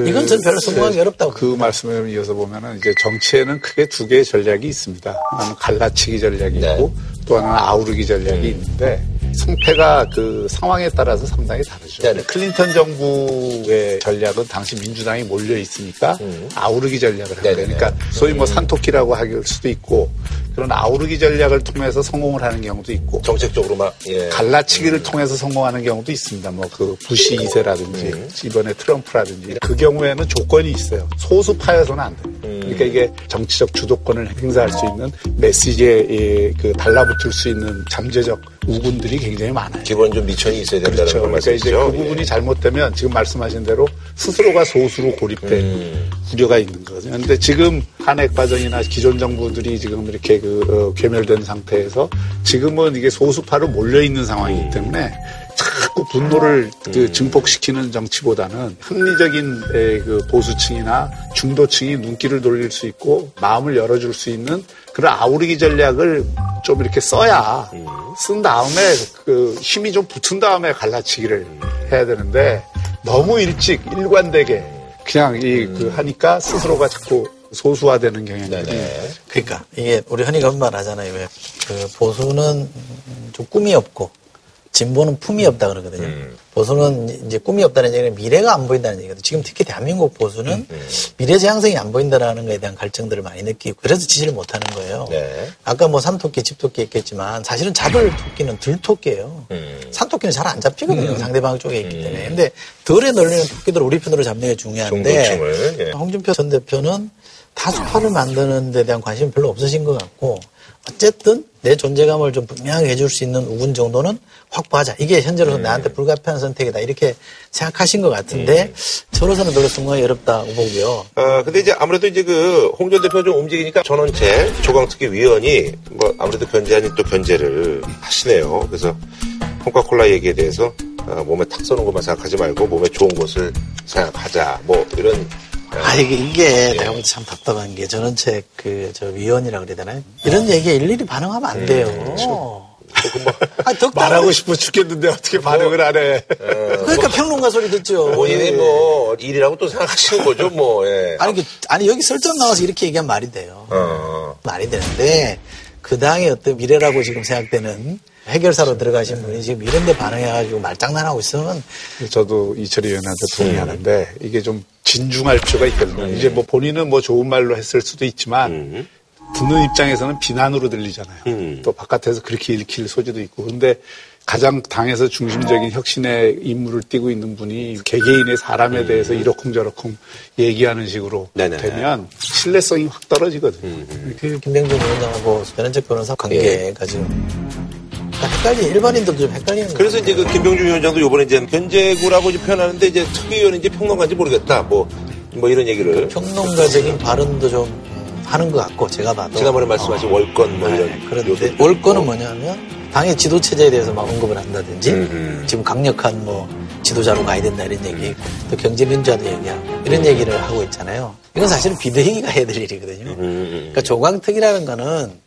Speaker 7: 이건 전 별로 성공하기 어렵다고.
Speaker 6: 그 말씀을 이어서 보면은 이제 정치에는 크게 두 개의 전략이 있습니다. 하나는 갈라치기 전략이 있고 또 하나는 아우르기 전략이 있는데 승패가 그 상황에 따라서 상당히 다르죠. 클린턴 정부의 전략은 당시 민주당이 몰려 있으니까 아우르기 전략을 한 거예요. 그러니까 소위 뭐 산토끼라고 할 수도 있고 그런 아우르기 전략을 통해서 성공을 하는 경우도 있고
Speaker 1: 정책적으로 막 예.
Speaker 6: 갈라치기를 통해서 성공하는 경우도 있습니다. 뭐 그 부시 2세라든지 이번에 트럼프라든지 그 경우에는 조건이 있어요. 소수 파여서는 안 돼요. 그러니까 이게 정치적 주도권을 행사할 수 있는 메시지에 그 달라붙 을수 있는 잠재적 우군들이 굉장히 많아요.
Speaker 1: 기본 좀 미천이 있어야 된다는
Speaker 6: 그렇죠.
Speaker 1: 걸
Speaker 6: 그러니까 이제
Speaker 1: 말씀이시죠.
Speaker 6: 그 부분이 잘못되면 지금 말씀하신 대로 스스로가 소수로 고립된 우려가 있는 거거든요. 그런데 지금 탄핵 과정이나 기존 정부들이 지금 이렇게 그 어, 괴멸된 상태에서 지금은 이게 소수파로 몰려 있는 상황이기 때문에 자꾸 분노를 그 증폭시키는 정치보다는 합리적인 에, 그 보수층이나 중도층이 눈길을 돌릴 수 있고 마음을 열어줄 수 있는 그런 아우르기 전략을 좀 이렇게 써야 쓴 다음에 그 힘이 좀 붙은 다음에 갈라치기를 해야 되는데 너무 일찍 일관되게 그냥 이 그 하니까 스스로가 자꾸 소수화되는 경향이
Speaker 7: 그러니까 이게 우리 흔히 그런 말 하잖아요. 왜? 그 보수는 좀 꿈이 없고 진보는 품이 없다 그러거든요. 보수는 이제 꿈이 없다는 얘기는 미래가 안 보인다는 얘기거든요. 지금 특히 대한민국 보수는 미래 지향성이 안 보인다라는 거에 대한 갈증들을 많이 느끼고 그래서 지지를 못 하는 거예요. 아까 뭐 산토끼, 집토끼 했겠지만 사실은 잡을 토끼는 들토끼예요. 산토끼는 잘 안 잡히거든요. 상대방 쪽에 있기 때문에. 근데 덜에 널리는 토끼들 우리 편으로 잡는 게 중요한데
Speaker 1: 예.
Speaker 7: 홍준표 전 대표는 다수파를 만드는 데 대한 관심이 별로 없으신 것 같고 어쨌든 내 존재감을 좀 분명하게 해줄 수 있는 우군 정도는 확보하자. 이게 현재로서 나한테 불가피한 선택이다. 이렇게 생각하신 것 같은데 저로서는 별로 성공하기 어렵다고 보고요.
Speaker 1: 어, 근데 이제 아무래도 이제 그 홍전 대표 좀 움직이니까 전원체 조강특위 위원이 뭐 아무래도 견제 아닌 또 견제를 하시네요. 그래서 콩카콜라 얘기에 대해서 어, 몸에 탁 쏘는 것만 생각하지 말고 몸에 좋은 것을 생각하자. 뭐 이런
Speaker 7: 아, 이게, 이게 내가 볼 때 참 답답한 게 전원책 그, 저 위원이라 그래야 되나요? 이런 얘기에 일일이 반응하면 안 돼요. 아, 덕
Speaker 6: 말하고 싶어 죽겠는데 어떻게 반응을 안 해.
Speaker 7: 그러니까 평론가 소리 듣죠.
Speaker 1: 본인이 뭐 일이라고 또 생각하시는 거죠, 뭐. 예.
Speaker 7: 아니, 그, 아니, 여기 설정 나와서 이렇게 얘기하면 말이 돼요.
Speaker 1: 어.
Speaker 7: 말이 되는데, 그 당의 어떤 미래라고 지금 생각되는 해결사로 들어가신 분이 지금 이런 데 반응해가지고 말장난하고 있으면
Speaker 6: 저도 이철희 의원한테 동의하는데 이게 좀 진중할 필요가 있거든요. 이제 뭐 본인은 뭐 좋은 말로 했을 수도 있지만 듣는 입장에서는 비난으로 들리잖아요. 또 바깥에서 그렇게 읽힐 소지도 있고. 근데 가장 당에서 중심적인 혁신의 임무를 띠고 있는 분이 개개인의 사람에 대해서 이러쿵저러쿵 얘기하는 식으로 되면 신뢰성이 확 떨어지거든요.
Speaker 7: 그 김병준 위원장하고 변현재 변호사 관계가 지금 헷갈리 일반인들도 좀 헷갈리는 거예요.
Speaker 1: 그래서 이제 그 김병준 위원장도 요번에 이제 견제구라고 이제 표현하는데 이제 특위위원인지 평론가인지 모르겠다. 뭐, 뭐 이런 얘기를.
Speaker 7: 평론가적인 발언도 좀 음, 하는 것 같고 제가 봐도
Speaker 1: 지난번에 말씀하신 월권 뭐 이런.
Speaker 7: 그런데 월권은 뭐냐면 당의 지도 체제에 대해서 막 언급을 한다든지 지금 강력한 뭐 지도자로 가야 된다 이런 얘기 있고 또 경제민주화도 얘기하고 이런 얘기를 하고 있잖아요. 이건 사실은 비대위가 해야 될 일이거든요. 그러니까 조광특이라는 거는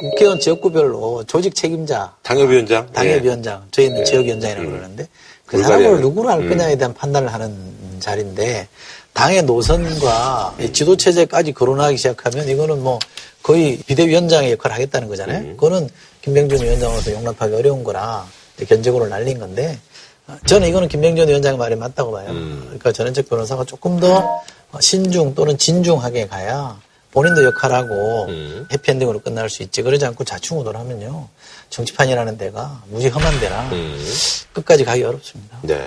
Speaker 7: 국회의원 지역구별로 조직 책임자,
Speaker 1: 당협위원장,
Speaker 7: 당협위원장, 저희는 지역위원장이라고 그러는데 그. 사람을 누구로 할
Speaker 1: 음.
Speaker 7: 거냐에 대한 판단을 하는 자리인데 당의 노선과 이 지도 체제까지 거론하기 시작하면 이거는 뭐 거의 비대위원장의 역할을 하겠다는 거잖아요. 그거는 김병준 위원장으로서 용납하기 어려운 거라 견적으로 날린 건데 어, 저는 이거는 김병준 위원장 말이 맞다고 봐요. 그러니까 전현책 변호사가 조금 더 신중 또는 진중하게 가야 본인도 역할하고 해피엔딩으로 끝날 수 있지. 그러지 않고 자충우돌 하면요. 정치판이라는 데가 무지 험한 데라 끝까지 가기 어렵습니다.
Speaker 1: 네.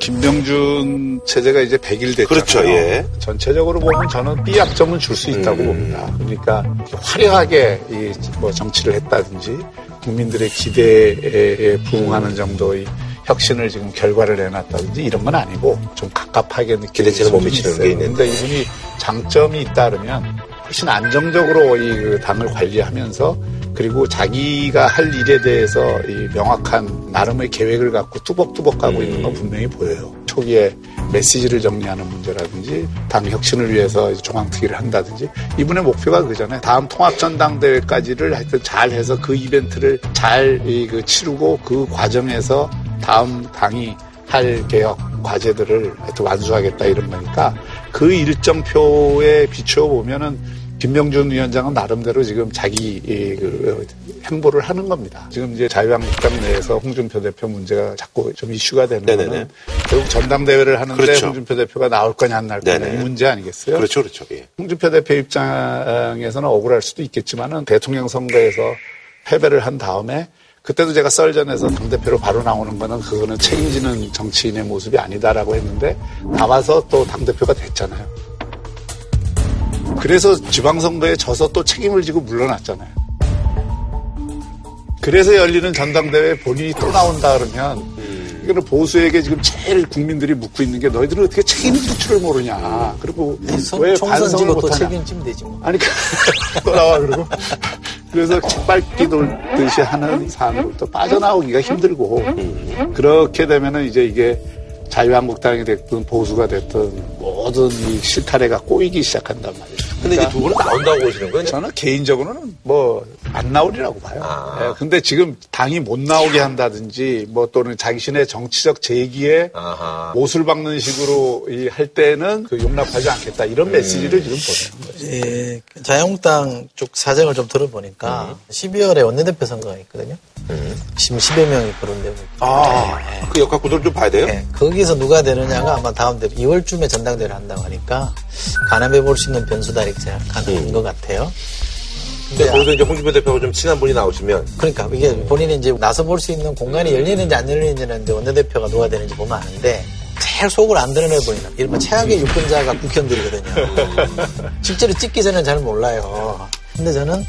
Speaker 6: 김병준 체제가 이제 100일 됐잖아요.
Speaker 1: 그렇죠, 예.
Speaker 6: 전체적으로 보면 저는 B 약점은 줄 수 있다고 봅니다. 그러니까 화려하게 이 뭐 정치를 했다든지 국민들의 기대에 부응하는 정도의 혁신을 지금 결과를 내놨다든지 이런 건 아니고 좀 갑갑하게 느끼는
Speaker 1: 기대치는 못 미치는
Speaker 6: 있어요.
Speaker 1: 게 있는데.
Speaker 6: 근데 이분이 장점이 있다면 훨씬 안정적으로 이그 당을 관리하면서 그리고 자기가 할 일에 대해서 이 명확한 나름의 계획을 갖고 뚜벅뚜벅 가고 있는 건 분명히 보여요. 초기에 메시지를 정리하는 문제라든지 당 혁신을 위해서 종황특위를 한다든지 이분의 목표가 그잖아요. 다음 통합전당대회까지를 하여튼 잘 해서 그 이벤트를 잘이그 치르고 그 과정에서 다음 당이 할 개혁 과제들을 하여튼 완수하겠다 이런 거니까 그 일정표에 비추어 보면은 김명준 위원장은 나름대로 지금 자기 이, 그, 행보를 하는 겁니다. 지금 이제 자유한국당 내에서 홍준표 대표 문제가 자꾸 좀 이슈가 되는
Speaker 1: 네네네.
Speaker 6: 거는 결국 전당대회를 하는데
Speaker 1: 그렇죠.
Speaker 6: 홍준표 대표가 나올 거냐 안 나올 거냐
Speaker 1: 네네.
Speaker 6: 이 문제 아니겠어요?
Speaker 1: 그렇죠, 그렇죠. 예.
Speaker 6: 홍준표 대표 입장에서는 억울할 수도 있겠지만은 대통령 선거에서 패배를 한 다음에 그때도 제가 썰전에서 당대표로 바로 나오는 거는 그거는 책임지는 정치인의 모습이 아니다라고 했는데 나와서 또 당대표가 됐잖아요. 그래서 지방선거에 져서 또 책임을 지고 물러났잖아요. 그래서 열리는 전당대회에 본인이 또 나온다 그러면 이거는 보수에게 지금 제일 국민들이 묻고 있는 게 너희들은 어떻게 책임질 줄을 모르냐. 그리고 왜
Speaker 7: 총선
Speaker 6: 반성을
Speaker 7: 지고 또
Speaker 6: 못하냐.
Speaker 7: 책임지면 되지 뭐.
Speaker 6: 아니, 또 나와, 그러고. 그래서 책밟기 돌듯이 하는 사안으로부터 빠져나오기가 힘들고, 그렇게 되면은 이제 이게 자유한국당이 됐든 보수가 됐든 모든 이 실타래가 꼬이기 시작한단 말이에요.
Speaker 1: 근데 이제 두 분은 나온다고 보시는 거예요?
Speaker 6: 저는 개인적으로는 뭐 안 나오리라고 봐요. 예, 근데 지금 당이 못 나오게 한다든지 뭐 또는 자신의 정치적 재기에 못을 박는 식으로 이 할 때는 그 용납하지 않겠다 이런 메시지를 지금 보내는 거죠.
Speaker 7: 예, 자유한국당 쪽 사정을 좀 들어보니까 12월에 원내대표 선거가 있거든요. 지금 10여 명이 거론되고 있고.
Speaker 1: 아, 그 역학 구도를 좀 봐야 돼요?
Speaker 7: 네, 거기서 누가 되느냐가 아마 다음 대표 2월쯤에 전당대회를 한다고 하니까 가늠해 볼 수 있는 변수다 이렇게 생각하는 것 같아요.
Speaker 1: 근데 거기서 이제 홍준표 대표하고 좀 친한 분이 나오시면
Speaker 7: 그러니까 이게 본인이 이제 나서 볼 수 있는 공간이 열리는지 안 열리는지는 이제 원내대표가 누가 되는지 보면 아는데 제일 속을 안 드러내 보이는 이른바 최악의 유권자가 국현들이거든요. 실제로 찍기 전에는 잘 몰라요. 근데 저는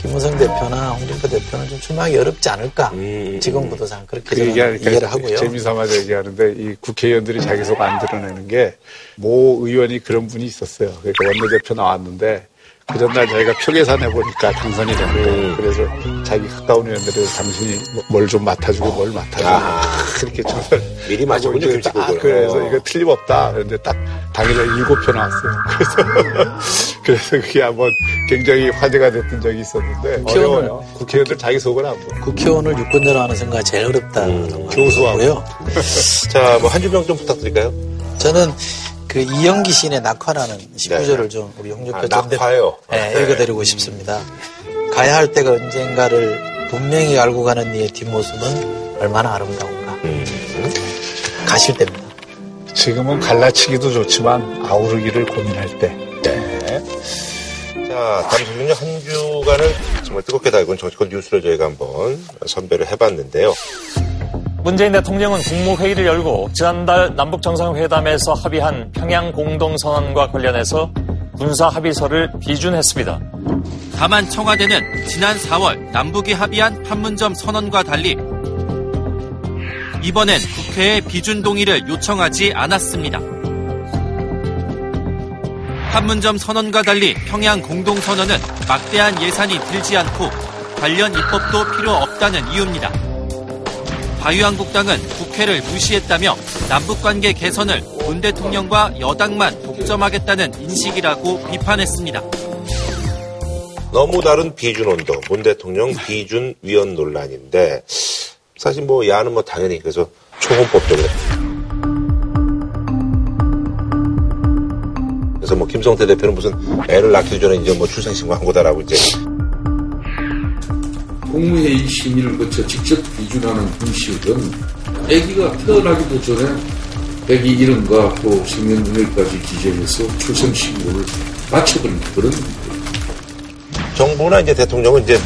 Speaker 7: 김무성 대표나 홍준표 대표는 좀 출마하기 어렵지 않을까. 지금 구도상 그렇게
Speaker 6: 그
Speaker 7: 이해를 하고요.
Speaker 6: 재미삼아서 얘기하는데 이 국회의원들이 자기 속 안 드러내는 게 모 의원이 그런 분이 있었어요. 그러니까 원내대표 나왔는데 그 전날 저희가 표 계산해 보니까 당선이 됐고 그래서 자기 가까운 의원들을 당신이 뭘 좀 맡아주고 뭘 맡아주고
Speaker 1: 아.
Speaker 6: 그렇게 정말
Speaker 1: 미리
Speaker 6: 하고. 딱 그래서
Speaker 1: 어.
Speaker 6: 이거 틀림없다. 그런데 딱 당일에 일곱 표 나왔어요. 그래서 그래서 그게 한번 굉장히 화제가 됐던 적이 있었는데
Speaker 7: 국회의원을-
Speaker 6: 어려워요. 국회의원들 자기 속을 안 보.
Speaker 7: 국회의원을 유권자로 하는 선거가 제일 어렵다는
Speaker 6: 교수하고요.
Speaker 1: 자, 뭐한 줄평 좀 부탁드릴까요?
Speaker 7: 저는 그 이영기 시인의 낙화라는 19절을 좀 우리 홍준표
Speaker 1: 아,
Speaker 7: 전 대표
Speaker 1: 낙화요?
Speaker 7: 네,
Speaker 1: 네.
Speaker 7: 읽어드리고 싶습니다. 가야 할 때가 언젠가를 분명히 알고 가는 이의 뒷모습은 얼마나 아름다운가. 가실 때입니다.
Speaker 6: 지금은 갈라치기도 좋지만 아우르기를 고민할 때.
Speaker 1: 자, 다음 소식은요. 한 주간을 정말 뜨겁게 달군 정치권 뉴스를 저희가 한번 선별을 해봤는데요.
Speaker 9: 문재인 대통령은 국무회의를 열고 지난달 남북 정상회담에서 합의한 평양 공동선언과 관련해서 군사 합의서를 비준했습니다.
Speaker 19: 다만 청와대는 지난 4월 남북이 합의한 판문점 선언과 달리 이번엔 국회에 비준 동의를 요청하지 않았습니다. 판문점 선언과 달리 평양 공동선언은 막대한 예산이 들지 않고 관련 입법도 필요 없다. 없다는 이유입니다. 자유한국당은 국회를 무시했다며 남북관계 개선을 문 대통령과 여당만 독점하겠다는 인식이라고 비판했습니다.
Speaker 1: 너무 다른 비준 온도, 문 대통령 비준 위원 논란인데 사실 뭐 야는 뭐 당연히 그래서 초혼법 때문에 그래서 뭐 김성태 대표는 무슨 애를 낳기 전에 이제 뭐 출생신고 한 거다라고 이제
Speaker 20: 국무회의 심의를 거쳐 직접 비준하는 분식은 아기가 태어나기도 전에 아기 이름과 또 생년월일까지 기재해서 출생 신고를 마쳐버리는 그런
Speaker 1: 정부나 이제 대통령은 이제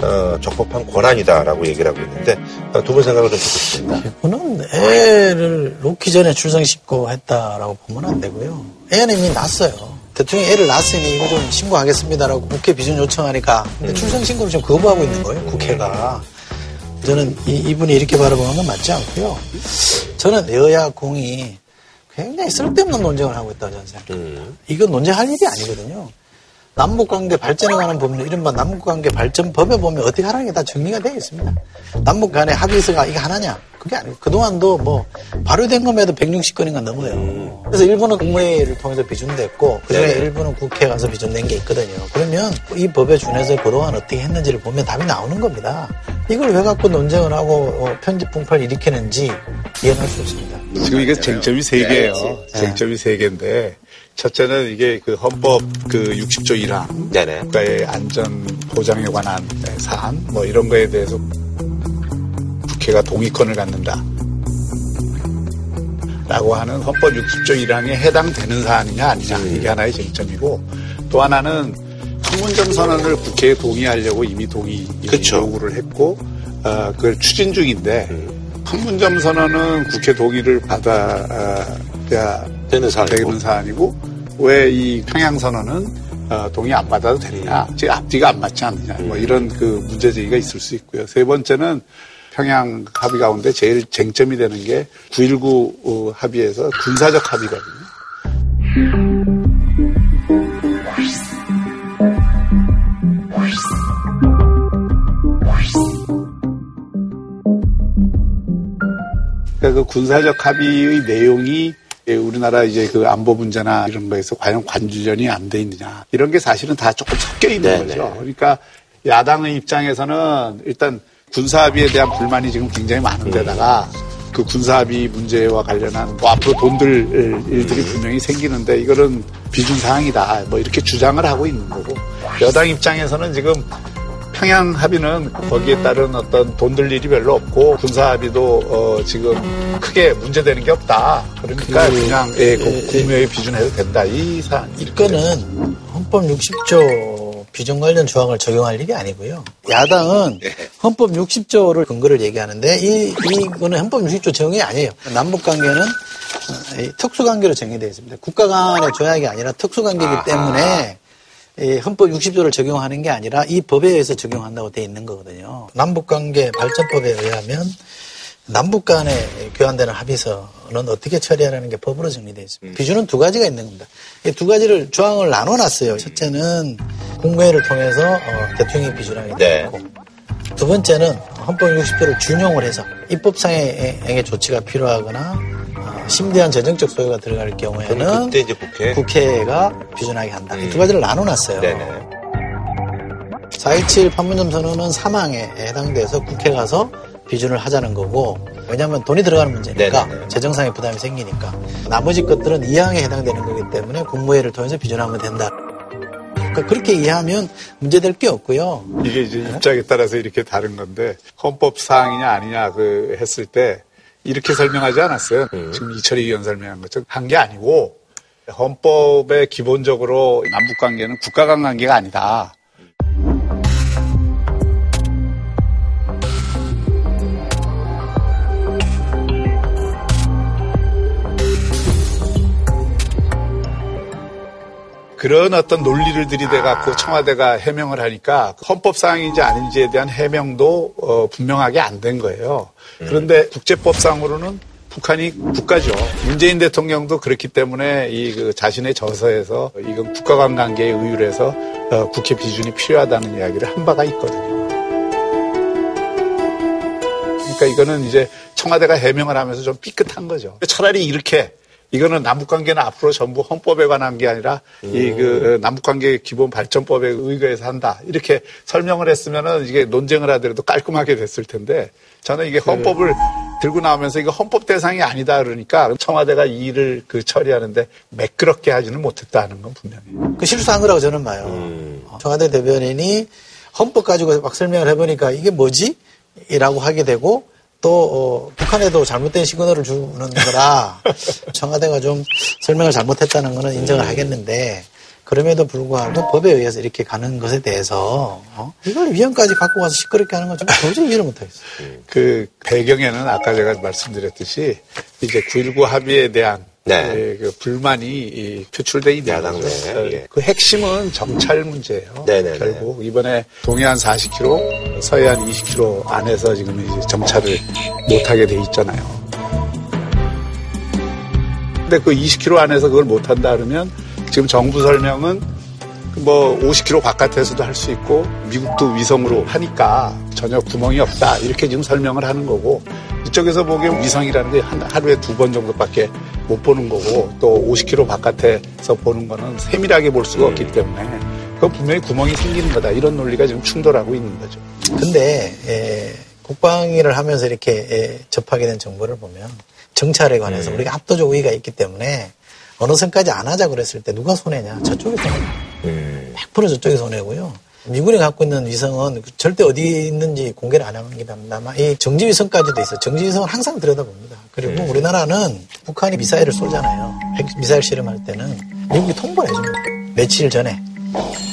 Speaker 1: 어, 적법한 권한이다라고 얘기를 하고 있는데 어, 두분 생각을 좀 듣고 싶습니다.
Speaker 7: 그는 애를 놓기 전에 출생 신고 했다라고 보면 안 되고요. 애는 이미 낳았어요. 대통령이 애를 낳았으니 이거 좀 신고하겠습니다.라고 국회 비준 요청하니까 근데 출생신고를 지금 거부하고 있는 거예요. 국회가. 저는 이, 분이 이렇게 바라보는 건 맞지 않고요. 저는 여야 공이 굉장히 쓸데없는 논쟁을 하고 있다고 저는 생각합니다. 이건 논쟁할 일이 아니거든요. 남북관계 발전에 관한 법률, 이른바 남북관계 발전법에 보면 어떻게 하라는 게 다 정리가 되어 있습니다. 남북 간의 합의서가 이게 하나냐? 그게 아니고 그동안도 뭐 발효된 것만 해도 160건인가 넘어요. 그래서 일부는 국무회의를 통해서 비준됐고 그중에
Speaker 1: 네.
Speaker 7: 일부는 국회 가서 비준된 게 있거든요. 그러면 이 법에 준해서 그동안 어떻게 했는지를 보면 답이 나오는 겁니다. 이걸 왜 갖고 논쟁을 하고 어, 편집 풍파를 일으키는지 이해할 수 없습니다.
Speaker 6: 지금 이게 쟁점이 세 개예요. 쟁점이 세 개인데 첫째는 이게 그 헌법 그 60조 1항. 국가의 안전 보장에 관한 사안 뭐 이런 거에 대해서 국회가 동의권을 갖는다. 라고 하는 헌법 60조 1항에 해당되는 사안이냐 아니냐. 이게 하나의 쟁점이고 또 하나는 판문점 선언을 국회에 동의하려고 이미 동의 요구를 했고 어, 그걸 추진 중인데 판문점 선언은 국회 동의를 받아야 되는 사안이고, 왜 이 평양 선언은 어, 동의 안 받아도 되느냐. 즉 앞뒤가 안 맞지 않느냐. 뭐 이런 그 문제 제기가 있을 수 있고요. 세 번째는 평양 합의 가운데 제일 쟁점이 되는 게 9.19 어, 합의에서 군사적 합의거든요. 그러니까 그 군사적 합의의 내용이 예, 우리나라 이제 그 안보 문제나 이런 거에서 과연 관주전이 안 돼 있느냐. 이런 게 사실은 다 조금 섞여 있는 거죠. 그러니까 야당의 입장에서는 일단 군사합의에 대한 불만이 지금 굉장히 많은데다가 그 군사합의 문제와 관련한 뭐 앞으로 돈들 일들이 분명히 생기는데 이거는 비준 사항이다. 뭐 이렇게 주장을 하고 있는 거고 여당 입장에서는 지금 평양 합의는 거기에 따른 어떤 돈 들 일이 별로 없고 군사 합의도 어 지금 크게 문제되는 게 없다. 그러니까
Speaker 7: 그,
Speaker 6: 그냥 예, 그 국무회의 비준해도 된다. 이 사안.
Speaker 7: 이거는 헌법 60조 비준 관련 조항을 적용할 일이 아니고요. 야당은 헌법 60조를 근거를 얘기하는데 이 이거는 헌법 60조 적용이 아니에요. 남북 관계는 특수 관계로 정의되어 있습니다. 국가 간의 조약이 아니라 특수 관계이기 때문에 이 헌법 60조를 적용하는 게 아니라 이 법에 의해서 적용한다고 돼 있는 거거든요. 남북관계 발전법에 의하면 남북 간에 교환되는 합의서는 어떻게 처리하라는 게 법으로 정리되어 있습니다. 비준은 두 가지가 있는 겁니다. 이 두 가지를 조항을 나눠 놨어요. 첫째는 국무회의를 통해서 어, 대통령이 비준하게 되어 있고 두 번째는 헌법 60조를 준용을 해서 입법상의 조치가 필요하거나 어, 심대한 재정적 소요가 들어갈 경우에는
Speaker 1: 그때 이제 국회
Speaker 7: 국회가 비준하게 한다. 이두 가지를 나눠놨어요.
Speaker 1: 네네.
Speaker 7: 4.27 판문점 선언은 사망에 해당돼서 국회 가서 비준을 하자는 거고 왜냐하면 돈이 들어가는 문제니까 재정상의 부담이 생기니까 나머지 것들은 이항에 해당되는 거기 때문에 국무회의를 통해서 비준하면 된다. 그러니까 그렇게 이해하면 문제될 게 없고요.
Speaker 6: 이게 이제 입장에 따라서 이렇게 다른 건데 헌법 사항이냐 아니냐 그 했을 때 이렇게 설명하지 않았어요. 지금 이철희 의원 설명한 것처럼 한 게 아니고 헌법에 기본적으로 남북 관계는 국가 간 관계가 아니다. 그런 어떤 논리를 들이대갖고 청와대가 해명을 하니까 헌법사항인지 아닌지에 대한 해명도 어, 분명하게 안 된 거예요. 그런데 국제법상으로는 북한이 국가죠. 문재인 대통령도 그렇기 때문에 이 그 자신의 저서에서 이건 국가 간 관계에 의율해서 어, 국회 비준이 필요하다는 이야기를 한 바가 있거든요. 그러니까 이거는 이제 청와대가 해명을 하면서 좀 삐끗한 거죠. 차라리 이렇게 이거는 남북관계는 앞으로 전부 헌법에 관한 게 아니라 이그 남북관계 기본 발전법에 의거해서 한다 이렇게 설명을 했으면은 이게 논쟁을 하더라도 깔끔하게 됐을 텐데 저는 이게 헌법을 들고 나오면서 이거 헌법 대상이 아니다 그러니까 청와대가 이 일을 그 처리하는데 매끄럽게 하지는 못했다는 건 분명해요.
Speaker 7: 그 실수한 거라고 저는 봐요. 어, 청와대 대변인이 헌법 가지고 막 설명을 해보니까 이게 뭐지? 이라고 하게 되고 또 어, 북한에도 잘못된 시그널을 주는 거라 청와대가 좀 설명을 잘못했다는 거는 인정을 하겠는데 그럼에도 불구하고 법에 의해서 이렇게 가는 것에 대해서 어? 이걸 위헌까지 갖고 와서 시끄럽게 하는 건 좀 도저히 이해를 못하겠어요.
Speaker 6: 그 배경에는 아까 제가 말씀드렸듯이 이제 9.19 합의에 대한 예, 그 불만이 이 표출돼 있는
Speaker 1: 야당
Speaker 6: 거죠.
Speaker 1: 내, 예.
Speaker 6: 그 핵심은 정찰 문제예요.
Speaker 1: 네네네.
Speaker 6: 결국 이번에 동해안 40km, 서해안 20km 안에서 지금 이제 정찰을 못하게 돼 있잖아요. 근데 그 20km 안에서 그걸 못한다 그러면 지금 정부 설명은 뭐 50km 바깥에서도 할 수 있고 미국도 위성으로 하니까 전혀 구멍이 없다 이렇게 지금 설명을 하는 거고 이쪽에서 보기엔 위성이라는 게한 하루에 두 번 정도밖에 못 보는 거고 또 50km 바깥에서 보는 거는 세밀하게 볼 수가 없기 때문에 그건 분명히 구멍이 생기는 거다 이런 논리가 지금 충돌하고 있는 거죠.
Speaker 7: 근데 에, 국방위를 하면서 이렇게 에, 접하게 된 정보를 보면 정찰에 관해서
Speaker 1: 네.
Speaker 7: 우리가 압도적 우위가 있기 때문에 어느 선까지 안 하자 그랬을 때 누가 손해냐? 저쪽이 손해.
Speaker 1: 음.
Speaker 7: 100% 저쪽이 손해고요. 미군이 갖고 있는 위성은 절대 어디 있는지 공개를 안 하는 게 남아. 이 정지위성까지도 있어. 정지위성은 항상 들여다봅니다. 그리고
Speaker 1: 네.
Speaker 7: 우리나라는 북한이 미사일을 쏘잖아요. 핵 미사일 실험할 때는 미국이 통보를 해줍니다. 며칠 전에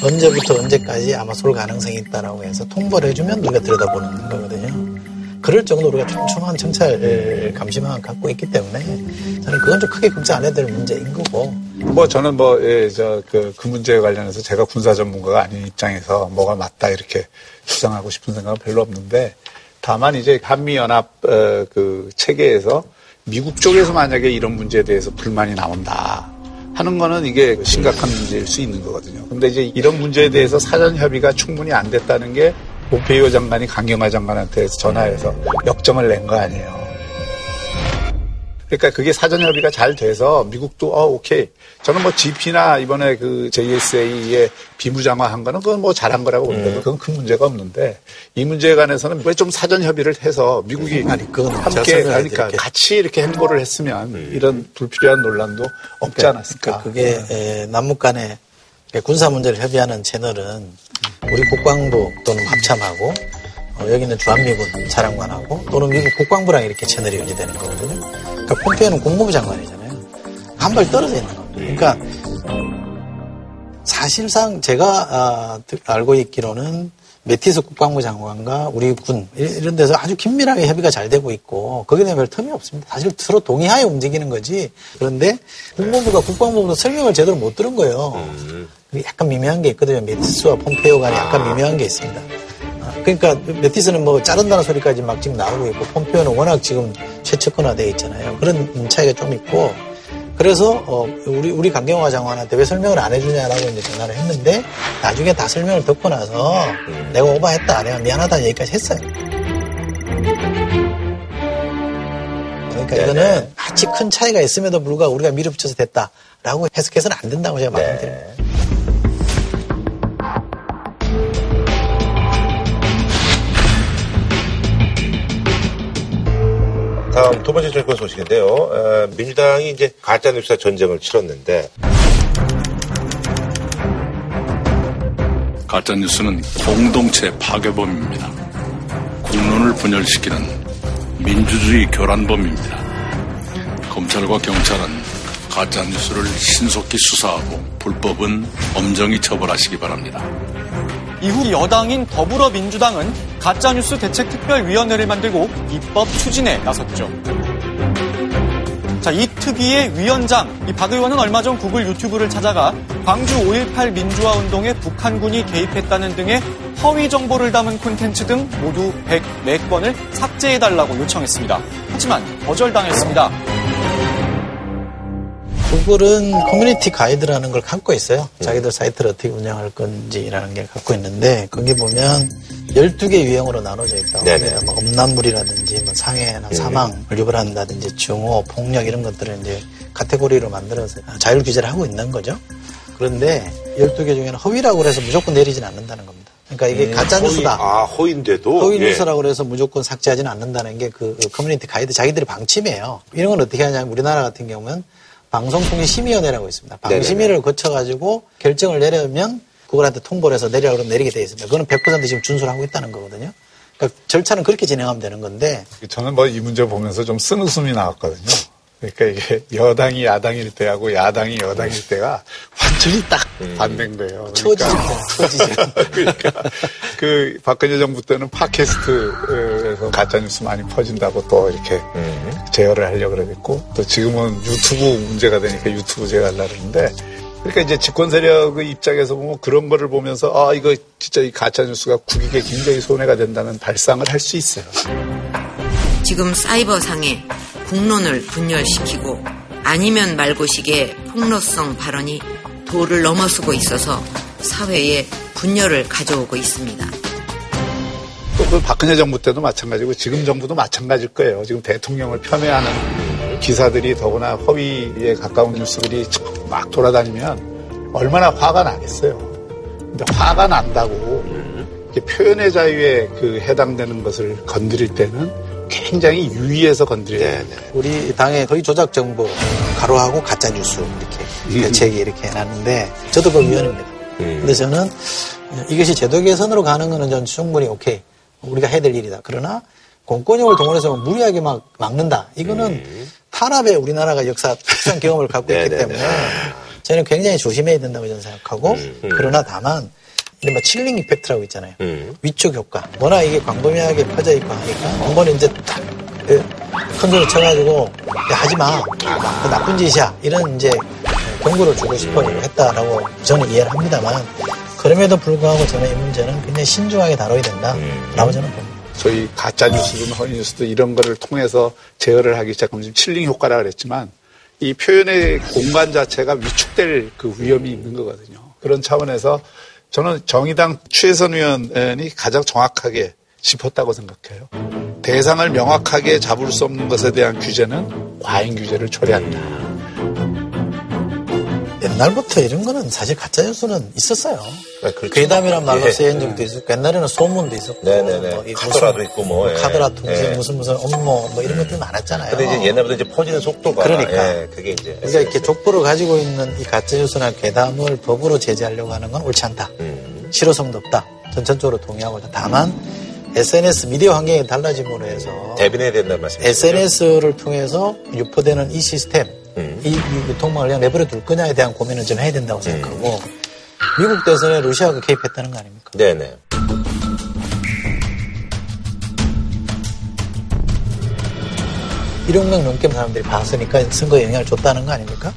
Speaker 7: 언제부터 언제까지 아마 쏠 가능성이 있다라고 해서 통보를 해주면 우리가 들여다보는 거거든요. 그럴 정도로 우리가 촘촘한 정찰 감시망을 갖고 있기 때문에 저는 그건 좀 크게 걱정 안 해도 될 문제인 거고
Speaker 6: 뭐 저는 뭐, 예, 저, 그, 그 문제에 관련해서 제가 군사 전문가가 아닌 입장에서 뭐가 맞다 이렇게 주장하고 싶은 생각은 별로 없는데 다만 이제 한미연합, 어, 그 체계에서 미국 쪽에서 만약에 이런 문제에 대해서 불만이 나온다. 하는 거는 이게 심각한 문제일 수 있는 거거든요. 근데 이제 이런 문제에 대해서 사전 협의가 충분히 안 됐다는 게 폼페이오 장관이 강경화 장관한테 전화해서 역정을 낸 거 아니에요. 그러니까 그게 사전 협의가 잘 돼서 미국도 어 오케이 저는 뭐 GP나 이번에 그 JSA의 비무장화한 거는 그건 뭐 잘한 거라고 보는데 그건 큰 문제가 없는데 이 문제에 관해서는 왜 좀 사전 협의를 해서 미국이
Speaker 7: 아니 그건 제가
Speaker 6: 함께 그러니까
Speaker 7: 드릴게요.
Speaker 6: 같이 이렇게 행보를 했으면 이런 불필요한 논란도 없지 않았을까.
Speaker 7: 그러니까 그게 에, 남북 간의 군사 문제를 협의하는 채널은 우리 국방부 또는 합참하고 어, 여기 있는 주한미군 사령관하고 또는 미국 국방부랑 이렇게 채널이 연계되는 거거든요. 그러니까 폼페이오는 국무부 장관이잖아요. 한 발 떨어져 있는 겁니다. 그러니까 사실상 제가 아, 듣- 알고 있기로는 메티스 국방부 장관과 우리 군 이- 이런 데서 아주 긴밀하게 협의가 잘 되고 있고 거기에 대한 별 틈이 없습니다. 사실 서로 동의하에 움직이는 거지. 그런데 국무부가 국방부보다 설명을 제대로 못 들은 거예요. 그게 약간 미묘한 게 있거든요. 메티스와 폼페이오 간에 약간 미묘한 게 있습니다. 아, 그러니까 메티스는 뭐 자른다는 소리까지 막 지금 나오고 있고 폼페이오는 워낙 지금 최측근화되어 있잖아요. 그런 차이가 좀 있고 그래서 어, 우리 우리 강경화 장관한테 왜 설명을 안 해주냐라고 이제 전화를 했는데 나중에 다 설명을 듣고 나서 내가 오버했다, 내가 미안하다는 얘기까지 했어요. 그러니까 이거는 아주 큰 차이가 있음에도 불구하고 우리가 밀어붙여서 됐다라고 해석해서는 안 된다고 제가 말씀드립니다.
Speaker 1: 다음 두 번째 정권 소식인데요. 어, 민주당이 이제 가짜뉴스 전쟁을 치렀는데
Speaker 4: 가짜뉴스는 공동체 파괴범입니다. 국론을 분열시키는 민주주의 교란범입니다. 검찰과 경찰은 가짜뉴스를 신속히 수사하고 불법은 엄정히 처벌하시기 바랍니다.
Speaker 21: 이후 여당인 더불어민주당은 가짜뉴스 대책특별위원회를 만들고 입법 추진에 나섰죠. 자, 이 특위의 위원장, 이 박 의원은 얼마 전 구글 유튜브를 찾아가 광주 5.18 민주화 운동에 북한군이 개입했다는 등의 허위 정보를 담은 콘텐츠 등 모두 104건을 삭제해달라고 요청했습니다. 하지만 거절당했습니다.
Speaker 7: 구글은 커뮤니티 가이드라는 걸 갖고 있어요. 자기들 사이트를 어떻게 운영할 건지라는 게 갖고 있는데 거기 보면 12개 유형으로 나눠져 있다고. 합니다. 뭐 음란물이라든지 뭐 상해나 사망을 유발한다든지 증오, 폭력 이런 것들을 이제 카테고리로 만들어서 자율 규제를 하고 있는 거죠. 그런데 12개 중에는 허위라고 해서 무조건 내리지는 않는다는 겁니다. 그러니까 이게
Speaker 1: 음,
Speaker 7: 가짜 뉴스다.
Speaker 1: 허위, 아, 허위인데도.
Speaker 7: 허위
Speaker 1: 예.
Speaker 7: 뉴스라고 해서 무조건 삭제하지는 않는다는 게 그 커뮤니티 가이드 자기들의 방침이에요. 이런 건 어떻게 하냐면 우리나라 같은 경우는 방송통신심의위원회라고 있습니다. 방심위를 거쳐가지고 결정을 내려면 그걸한테 통보를 해서 내리라고 그러면 내리게 돼 있습니다. 그거는 100% 지금 준수를 하고 있다는 거거든요. 그러니까 절차는 그렇게 진행하면 되는 건데
Speaker 6: 저는 뭐 이 문제 보면서 좀 쓴 웃음이 나왔거든요. 그러니까 이게 여당이 야당일 때하고 야당이 여당일 때가 완전히 딱 반대인 거예요.
Speaker 7: 처지죠. 처지죠.
Speaker 6: 그러니까 그 박근혜 정부 때는 팟캐스트에서 가짜뉴스 많이 퍼진다고 또 이렇게 제어를 하려고 그랬고 또 지금은 유튜브 문제가 되니까 유튜브 제어하려고 그러는데 그러니까 이제 집권 세력의 입장에서 보면 그런 거를 보면서 아 이거 진짜 이 가짜뉴스가 국익에 굉장히 손해가 된다는 발상을 할 수 있어요.
Speaker 18: 지금 사이버상에 국론을 분열시키고 아니면 말고식의 폭로성 발언이 도를 넘어서고 있어서 사회에 분열을 가져오고 있습니다.
Speaker 6: 또그 박근혜 정부 때도 마찬가지고 지금 정부도 마찬가지일 거예요. 지금 대통령을 폄훼하는 기사들이 더구나 허위에 가까운 뉴스들이 막 돌아다니면 얼마나 화가 나겠어요. 근데 화가 난다고 표현의 자유에 그 해당되는 것을 건드릴 때는 굉장히 유의해서 건드려야 돼요.
Speaker 7: 우리 당의 거의 조작 정보 가로하고 가짜 뉴스 이렇게 대책이 이렇게 해놨는데 저도 그 위원입니다. 근데 저는 이것이 제도 개선으로 가는 거는 전 충분히 오케이 우리가 해야 될 일이다. 그러나 공권력을 동원해서 무리하게 막 막는다. 이거는 탄압에 우리나라가 역사 특수한 경험을 갖고 있기 때문에 저는 굉장히 조심해야 된다고 저는 생각하고 그러나 다만 이른바 칠링 이펙트라고 있잖아요. 위축 효과. 워낙 이게 광범위하게 퍼져 있고 하니까 한 번에 이제 딱 그, 큰 소리 쳐가지고 야, 하지 마. 그 나쁜 짓이야. 이런 이제 경고를 주고 싶어 했다라고 저는 이해를 합니다만 그럼에도 불구하고 저는 이 문제는 굉장히 신중하게 다뤄야 된다라고 저는 봅니다.
Speaker 6: 소위 가짜 뉴스든 허위 뉴스든 이런 거를 통해서 제어를 하기 시작하면 지금 칠링 효과라 그랬지만 이 표현의 공간 자체가 위축될 그 위험이 있는 거거든요. 그런 차원에서 저는 정의당 추혜선 의원이 가장 정확하게 짚었다고 생각해요. 대상을 명확하게 잡을 수 없는 것에 대한 규제는 과잉 규제를 초래한다.
Speaker 7: 옛날부터 이런 거는 사실 가짜 뉴스는 있었어요.
Speaker 1: 아, 그렇죠.
Speaker 7: 괴담이란 말로
Speaker 1: 예.
Speaker 7: 쓰인 적도 있었고 옛날에는 소문도 있었고
Speaker 1: 네네네.
Speaker 7: 뭐이
Speaker 1: 카더라도
Speaker 7: 무슨
Speaker 1: 있고 뭐, 예.
Speaker 7: 카더라 통신
Speaker 1: 예.
Speaker 7: 무슨 무슨 업무 뭐 이런 것들 많았잖아요.
Speaker 1: 근데 이제 옛날보다 이제 퍼지는 속도가.
Speaker 7: 그러니까.
Speaker 1: 예, 그게 이제.
Speaker 7: 그러니까 이렇게 족보를 가지고 있는 이 가짜 뉴스나 괴담을 법으로 제재하려고 하는 건 옳지 않다. 실효성도 없다. 전 전적으로 동의하고 있다. 다만 SNS 미디어 환경이 달라짐으로 해서
Speaker 1: 대변해야 된다는 말씀.
Speaker 7: SNS를 통해서 유포되는 이 시스템,
Speaker 1: 음.
Speaker 7: 이, 이 유통망을 그냥 내버려 둘 거냐에 대한 고민을 좀 해야 된다고 생각하고 미국 대선에 러시아가 개입했다는 거 아닙니까?
Speaker 1: 네네.
Speaker 7: 일억 명 넘게 사람들이 봤으니까 선거에 영향을 줬다는 거 아닙니까?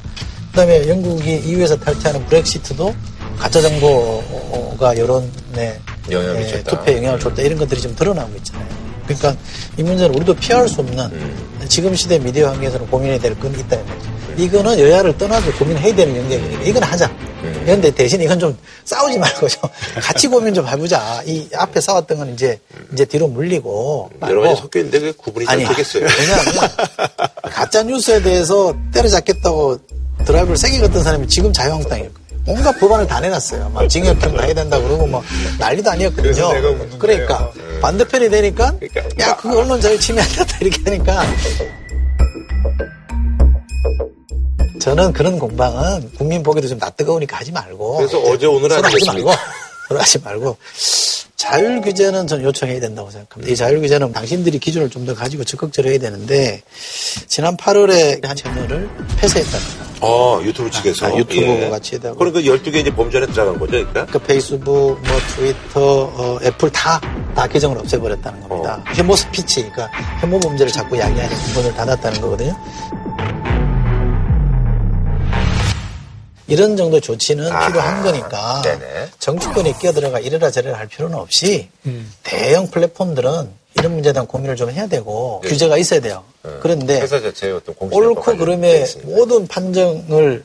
Speaker 7: 그다음에 영국이 EU에서 탈퇴하는 브렉시트도 가짜 정보가 여론에
Speaker 1: 영향을
Speaker 7: 예. 투표에 영향을 줬다 이런 것들이 지금 드러나고 있잖아요. 그러니까 이 문제는 우리도 피할 수 없는
Speaker 1: 음.
Speaker 7: 지금 시대 미디어 환경에서는 고민해야 될건 있다는 거죠. 이거는 여야를 떠나서 고민해야 되는 영역이니까 이건 하자.
Speaker 1: 음.
Speaker 7: 그런데 대신 이건 좀 싸우지 말고 좀 같이 고민 좀 해보자. 이 앞에 싸웠던 건 이제 이제 뒤로 물리고
Speaker 1: 여러 가지 섞여 있는데 구분이 잘 되겠어요.
Speaker 7: 왜냐하면 가짜 뉴스에 대해서 때려잡겠다고 드라이브를 세게 걷던 사람이 지금 자유한국당일 거예요. 온갖 법안을 다 내놨어요. 막 징역형 다 해야 된다 그러고 뭐 난리도 아니었거든요. 그러니까 반대편이 되니까 야 그거 언론 자유 침해한다 이렇게 하니까 저는 그런 공방은 국민 보기도 좀 낯뜨거우니까 하지 말고
Speaker 1: 그래서 어제 오늘
Speaker 7: 하지? 말고 서로 하지 말고 자율 규제는 저는 요청해야 된다고 생각합니다. 이 자율 규제는 당신들이 기준을 좀 더 가지고 적극적으로 해야 되는데 지난 8월에 한 채널을 폐쇄했답니다.
Speaker 1: 어, 유튜브 측에서.
Speaker 7: 아, 유튜브 같이 해다가.
Speaker 1: 그러니까 12개 이제 범죄에 들어간 거죠, 그러니까?
Speaker 7: 그 페이스북, 뭐 트위터, 어, 애플 다, 다 계정을 없애버렸다는 겁니다. 혐오 스피치, 그러니까 혐오 범죄를 자꾸 야기하는 문을 닫았다는 거거든요. 이런 정도 조치는 필요한 거니까
Speaker 1: 네네.
Speaker 7: 정치권이 끼어들어가 이래라 저래라 할 필요는 없이 대형 플랫폼들은 이런 문제에 대한 고민을 좀 해야 되고
Speaker 1: 네.
Speaker 7: 규제가 있어야 돼요. 그런데
Speaker 1: 회사 자체의 어떤 공식
Speaker 7: 옳고 그름의 모든 판정을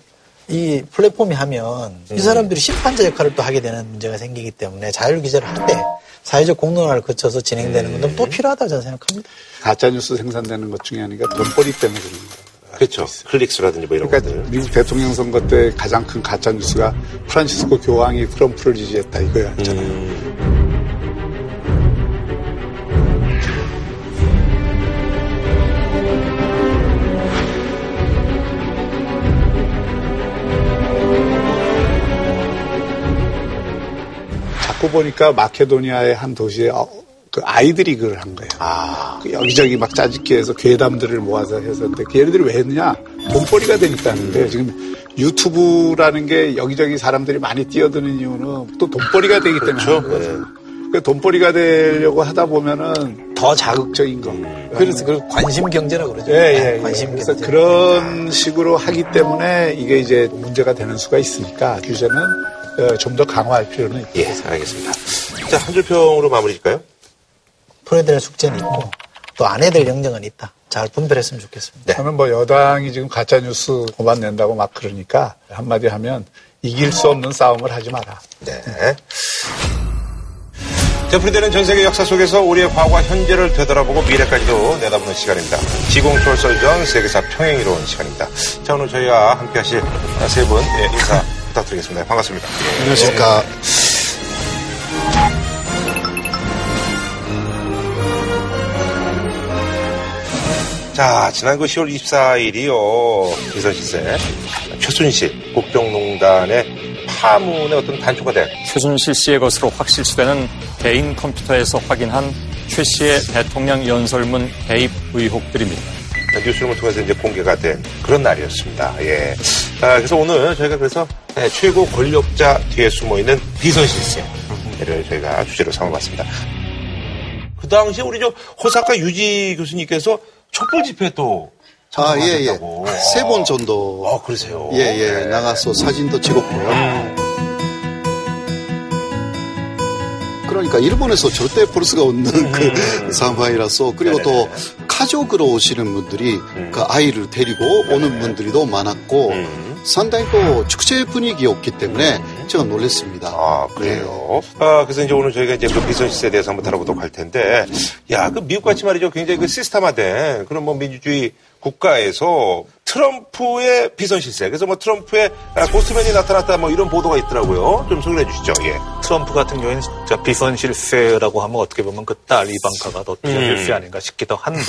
Speaker 7: 이 플랫폼이 하면 이 사람들이 심판자 역할을 또 하게 되는 문제가 생기기 때문에 자율 기재를 할 때 사회적 공론화를 거쳐서 진행되는 건또 필요하다 저는 생각합니다.
Speaker 6: 가짜뉴스 생산되는 것 중에 하나가 돈벌이 때문에 그런 거예요.
Speaker 1: 그렇죠. 클릭수라든지 뭐 이런
Speaker 6: 그러니까
Speaker 1: 것들.
Speaker 6: 미국 대통령 선거 때 가장 큰 가짜 뉴스가 프란시스코 교황이 트럼프를 지지했다 이거였잖아요.
Speaker 1: 음.
Speaker 6: 자꾸 보니까 마케도니아의 한 도시에 어, 그 아이들이 그걸 한 거예요. 그 여기저기 막 짜집기 해서 괴담들을 모아서 해서 근데 그 얘네들이 왜 했느냐? 돈벌이가 되니까 하는데 지금 유튜브라는 게 여기저기 사람들이 많이 뛰어드는 이유는 또 돈벌이가 되기 때문에
Speaker 1: 그렇죠.
Speaker 6: 하는 거죠. 그 돈벌이가 되려고 하다 보면은 더 자극적인 거.
Speaker 7: 그래서 그 관심 경제라고 그러죠.
Speaker 6: 예, 예, 예.
Speaker 7: 관심
Speaker 6: 그래서
Speaker 7: 경제.
Speaker 6: 그런 식으로 하기 때문에 이게 이제 문제가 되는 수가 있으니까 규제는 어, 좀더 강화할 필요는 있다.
Speaker 1: 예, 알겠습니다. 자, 한 줄 평으로 마무리 질까요?
Speaker 7: 풀어야 될 숙제는 있고 또 안 해야 될 영역은 있다. 잘 분별했으면 좋겠습니다.
Speaker 6: 저는 뭐 여당이 지금 가짜 뉴스 고만 낸다고 막 그러니까 한마디 하면 이길 수 없는 싸움을 하지 마라.
Speaker 1: 네. 되풀이되는 전 세계 역사 속에서 우리의 과거와 현재를 되돌아보고 미래까지도 내다보는 시간입니다. 지공철설전 세계사 평행이로운 시간입니다. 자, 오늘 저희와 함께 하실 세분 예, 인사 부탁드리겠습니다. 반갑습니다. 예.
Speaker 22: 안녕하십니까.
Speaker 1: 자, 지난 그 10월 24일이요. 비서실세 최순실 국정농단의 파문의 어떤 단초가 된
Speaker 9: 최순실 씨의 것으로 확실시되는 개인 컴퓨터에서 확인한 최 씨의 대통령 연설문 개입 의혹들입니다.
Speaker 1: 뉴스룸을 통해서 이제 공개가 된 그런 날이었습니다. 예. 아, 그래서 오늘 저희가 그래서 네, 최고 권력자 뒤에 숨어 있는 비선실세를 저희가 주제로 삼아봤습니다. 그 당시에 우리 저 호사카 유지 교수님께서 촛불 집회 또
Speaker 22: 아, 예, 예. 세 번 정도.
Speaker 1: 아, 그러세요?
Speaker 22: 예, 예.
Speaker 1: 네.
Speaker 22: 나가서 사진도 찍었고요. 그러니까 일본에서 절대 볼 수가 없는 그 상황이라서 그리고 또 가족으로 오시는 분들이 그 아이를 데리고 오는 분들이 더 많았고 상당히 또 축제 분위기였기 때문에 제가 놀랐습니다.
Speaker 1: 아, 그래요? 아, 그래서 이제 오늘 저희가 이제 그 비선실세에 대해서 한번 다뤄보도록 할 텐데, 야, 그 미국 같이 말이죠. 굉장히 그 시스템화된 그런 뭐 민주주의 국가에서 트럼프의 비선 실세. 그래서 뭐 트럼프의 아, 고스맨이 나타났다 뭐 이런 보도가 있더라고요. 좀 소개해 주시죠. 예.
Speaker 23: 트럼프 같은 경우에는 진짜 비선 실세라고 하면 어떻게 보면 그 딸 이방카가 더 비선 실세 아닌가 싶기도 한데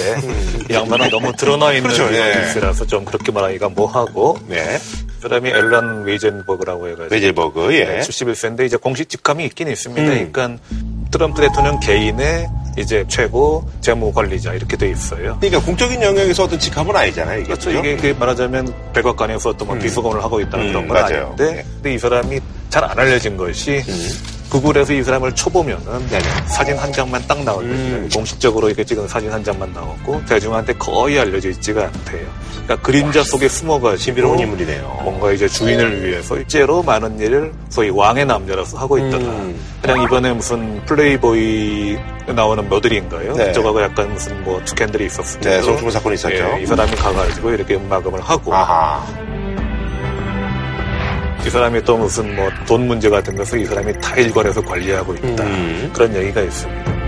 Speaker 23: 이 양반은 너무 드러나 있는
Speaker 1: 그렇죠, 예.
Speaker 23: 비선 실세라서 좀 그렇게 말하기가 뭐하고
Speaker 1: 네.
Speaker 23: 그다음에 앨런 웨이젠버그라고 해가지고
Speaker 1: 웨이젠버그, 예.
Speaker 23: 네, 71세인데 이제 공식 직함이 있긴 있습니다.
Speaker 1: 음.
Speaker 23: 그러니까 트럼프 대통령 개인의 이제 최고 재무 관리자 이렇게 돼 있어요.
Speaker 1: 그러니까 공적인 영역에서 어떤 직함은 아니잖아요. 이게.
Speaker 23: 그렇죠.
Speaker 1: 그죠?
Speaker 23: 이게 그 말하자면 백악관에서 어떤 뭐
Speaker 1: 음.
Speaker 23: 비서관을 하고 있다는
Speaker 1: 음,
Speaker 23: 그런 건
Speaker 1: 맞아요.
Speaker 23: 아닌데, 근데 이 사람이 잘 안 알려진 것이
Speaker 1: 음.
Speaker 23: 구글에서 이 사람을 쳐보면은
Speaker 1: 네,
Speaker 23: 사진 한 장만 딱 나오거든요.
Speaker 1: 음.
Speaker 23: 공식적으로 이렇게 찍은 사진 한 장만 나오고 대중한테 거의 알려져 있지가 않대요. 그러니까 그림자 속에 숨어가지고
Speaker 1: 신비로운 인물이네요.
Speaker 23: 뭔가 이제 주인을 위해서 실제로 많은 일을 소위 왕의 남자로서 하고 있더라.
Speaker 1: 음.
Speaker 23: 그냥 이번에 무슨 플레이보이 나오는 모델인가요?
Speaker 1: 네.
Speaker 23: 저거가 약간 무슨 뭐 스캔들이 있었을
Speaker 1: 네, 성추문 사건이 있었죠.
Speaker 23: 예, 이 사람이 가가지고 이렇게 음마금을 하고
Speaker 1: 아하.
Speaker 23: 이 사람이 또 무슨 뭐 돈 문제 같은 것을 이 사람이 다 일괄해서 관리하고 있다.
Speaker 1: 음.
Speaker 23: 그런 얘기가 있습니다.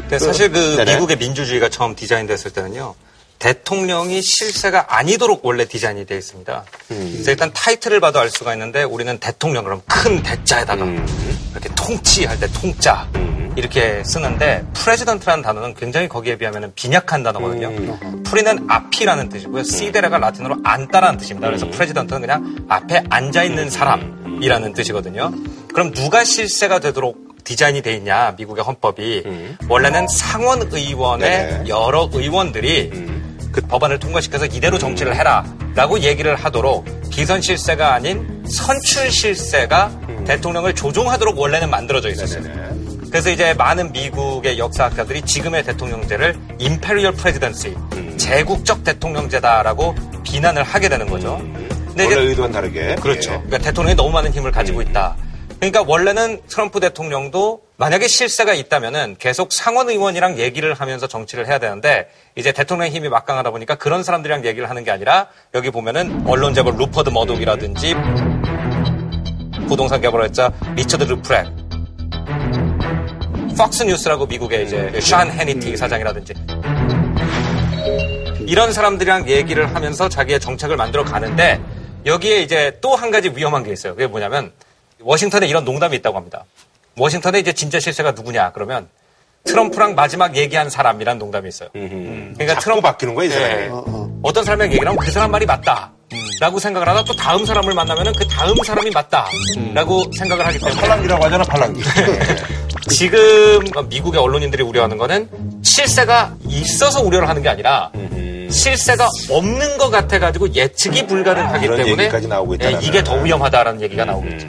Speaker 24: 근데 사실 그
Speaker 23: 네네.
Speaker 24: 미국의 민주주의가 처음 디자인됐을 때는요. 대통령이 실세가 아니도록 원래 디자인이 되어 있습니다. 그래서 일단 타이틀을 봐도 알 수가 있는데 우리는 대통령 그럼 큰 대자에다가 이렇게 통치할 때 통자 이렇게 쓰는데 president라는 단어는 굉장히 거기에 비하면 빈약한 단어거든요. pre는 앞이라는 뜻이고요. sedere가 라틴어로 앉다라는 뜻입니다. 그래서 president는 그냥 앞에 앉아 있는 사람이라는 뜻이거든요. 그럼 누가 실세가 되도록 디자인이 돼 있냐 미국의 헌법이 원래는 상원 의원의
Speaker 1: 네네.
Speaker 24: 여러 의원들이 그 법안을 통과시켜서 이대로 정치를 해라라고 얘기를 하도록 비선 실세가 아닌 선출 실세가 대통령을 조종하도록 원래는 만들어져 있었어요. 그래서 이제 많은 미국의 역사학자들이 지금의 대통령제를 imperial presidency 제국적 대통령제다라고 비난을 하게 되는 거죠. 근데
Speaker 1: 원래 의도와는 다르게.
Speaker 24: 그렇죠.
Speaker 1: 예.
Speaker 24: 그러니까 대통령이 너무 많은 힘을 가지고 있다. 그러니까 원래는 트럼프 대통령도 만약에 실세가 있다면은 계속 상원 의원이랑 얘기를 하면서 정치를 해야 되는데 이제 대통령 힘이 막강하다 보니까 그런 사람들이랑 얘기를 하는 게 아니라 여기 보면은 언론 재벌 루퍼트 머독이라든지 부동산 개발업자 리처드 르프렉 폭스 뉴스라고 미국의 이제 숀 해니티 사장이라든지 이런 사람들이랑 얘기를 하면서 자기의 정책을 만들어 가는데 여기에 이제 또 한 가지 위험한 게 있어요. 그게 뭐냐면 워싱턴에 이런 농담이 있다고 합니다. 워싱턴에 이제 진짜 실세가 누구냐 그러면 트럼프랑 마지막 얘기한 사람이란 농담이 있어요. 그러니까 트럼프
Speaker 1: 바뀌는 거야, 이 사람이.
Speaker 24: 네. 어떤 사람이랑 얘기를 하면 그 사람 말이 맞다. 라고 생각을 하다 또 다음 사람을 만나면은 그 다음 사람이 맞다. 라고 생각을 하기 때문에.
Speaker 1: 팔랑기라고 하잖아, 팔랑기.
Speaker 24: 지금 미국의 언론인들이 우려하는 거는 실세가 있어서 우려를 하는 게 아니라 실세가 없는 것 같아가지고 예측이 불가능하기
Speaker 1: 이런
Speaker 24: 때문에 예, 이게 더 위험하다라는 얘기가 나오고 있죠.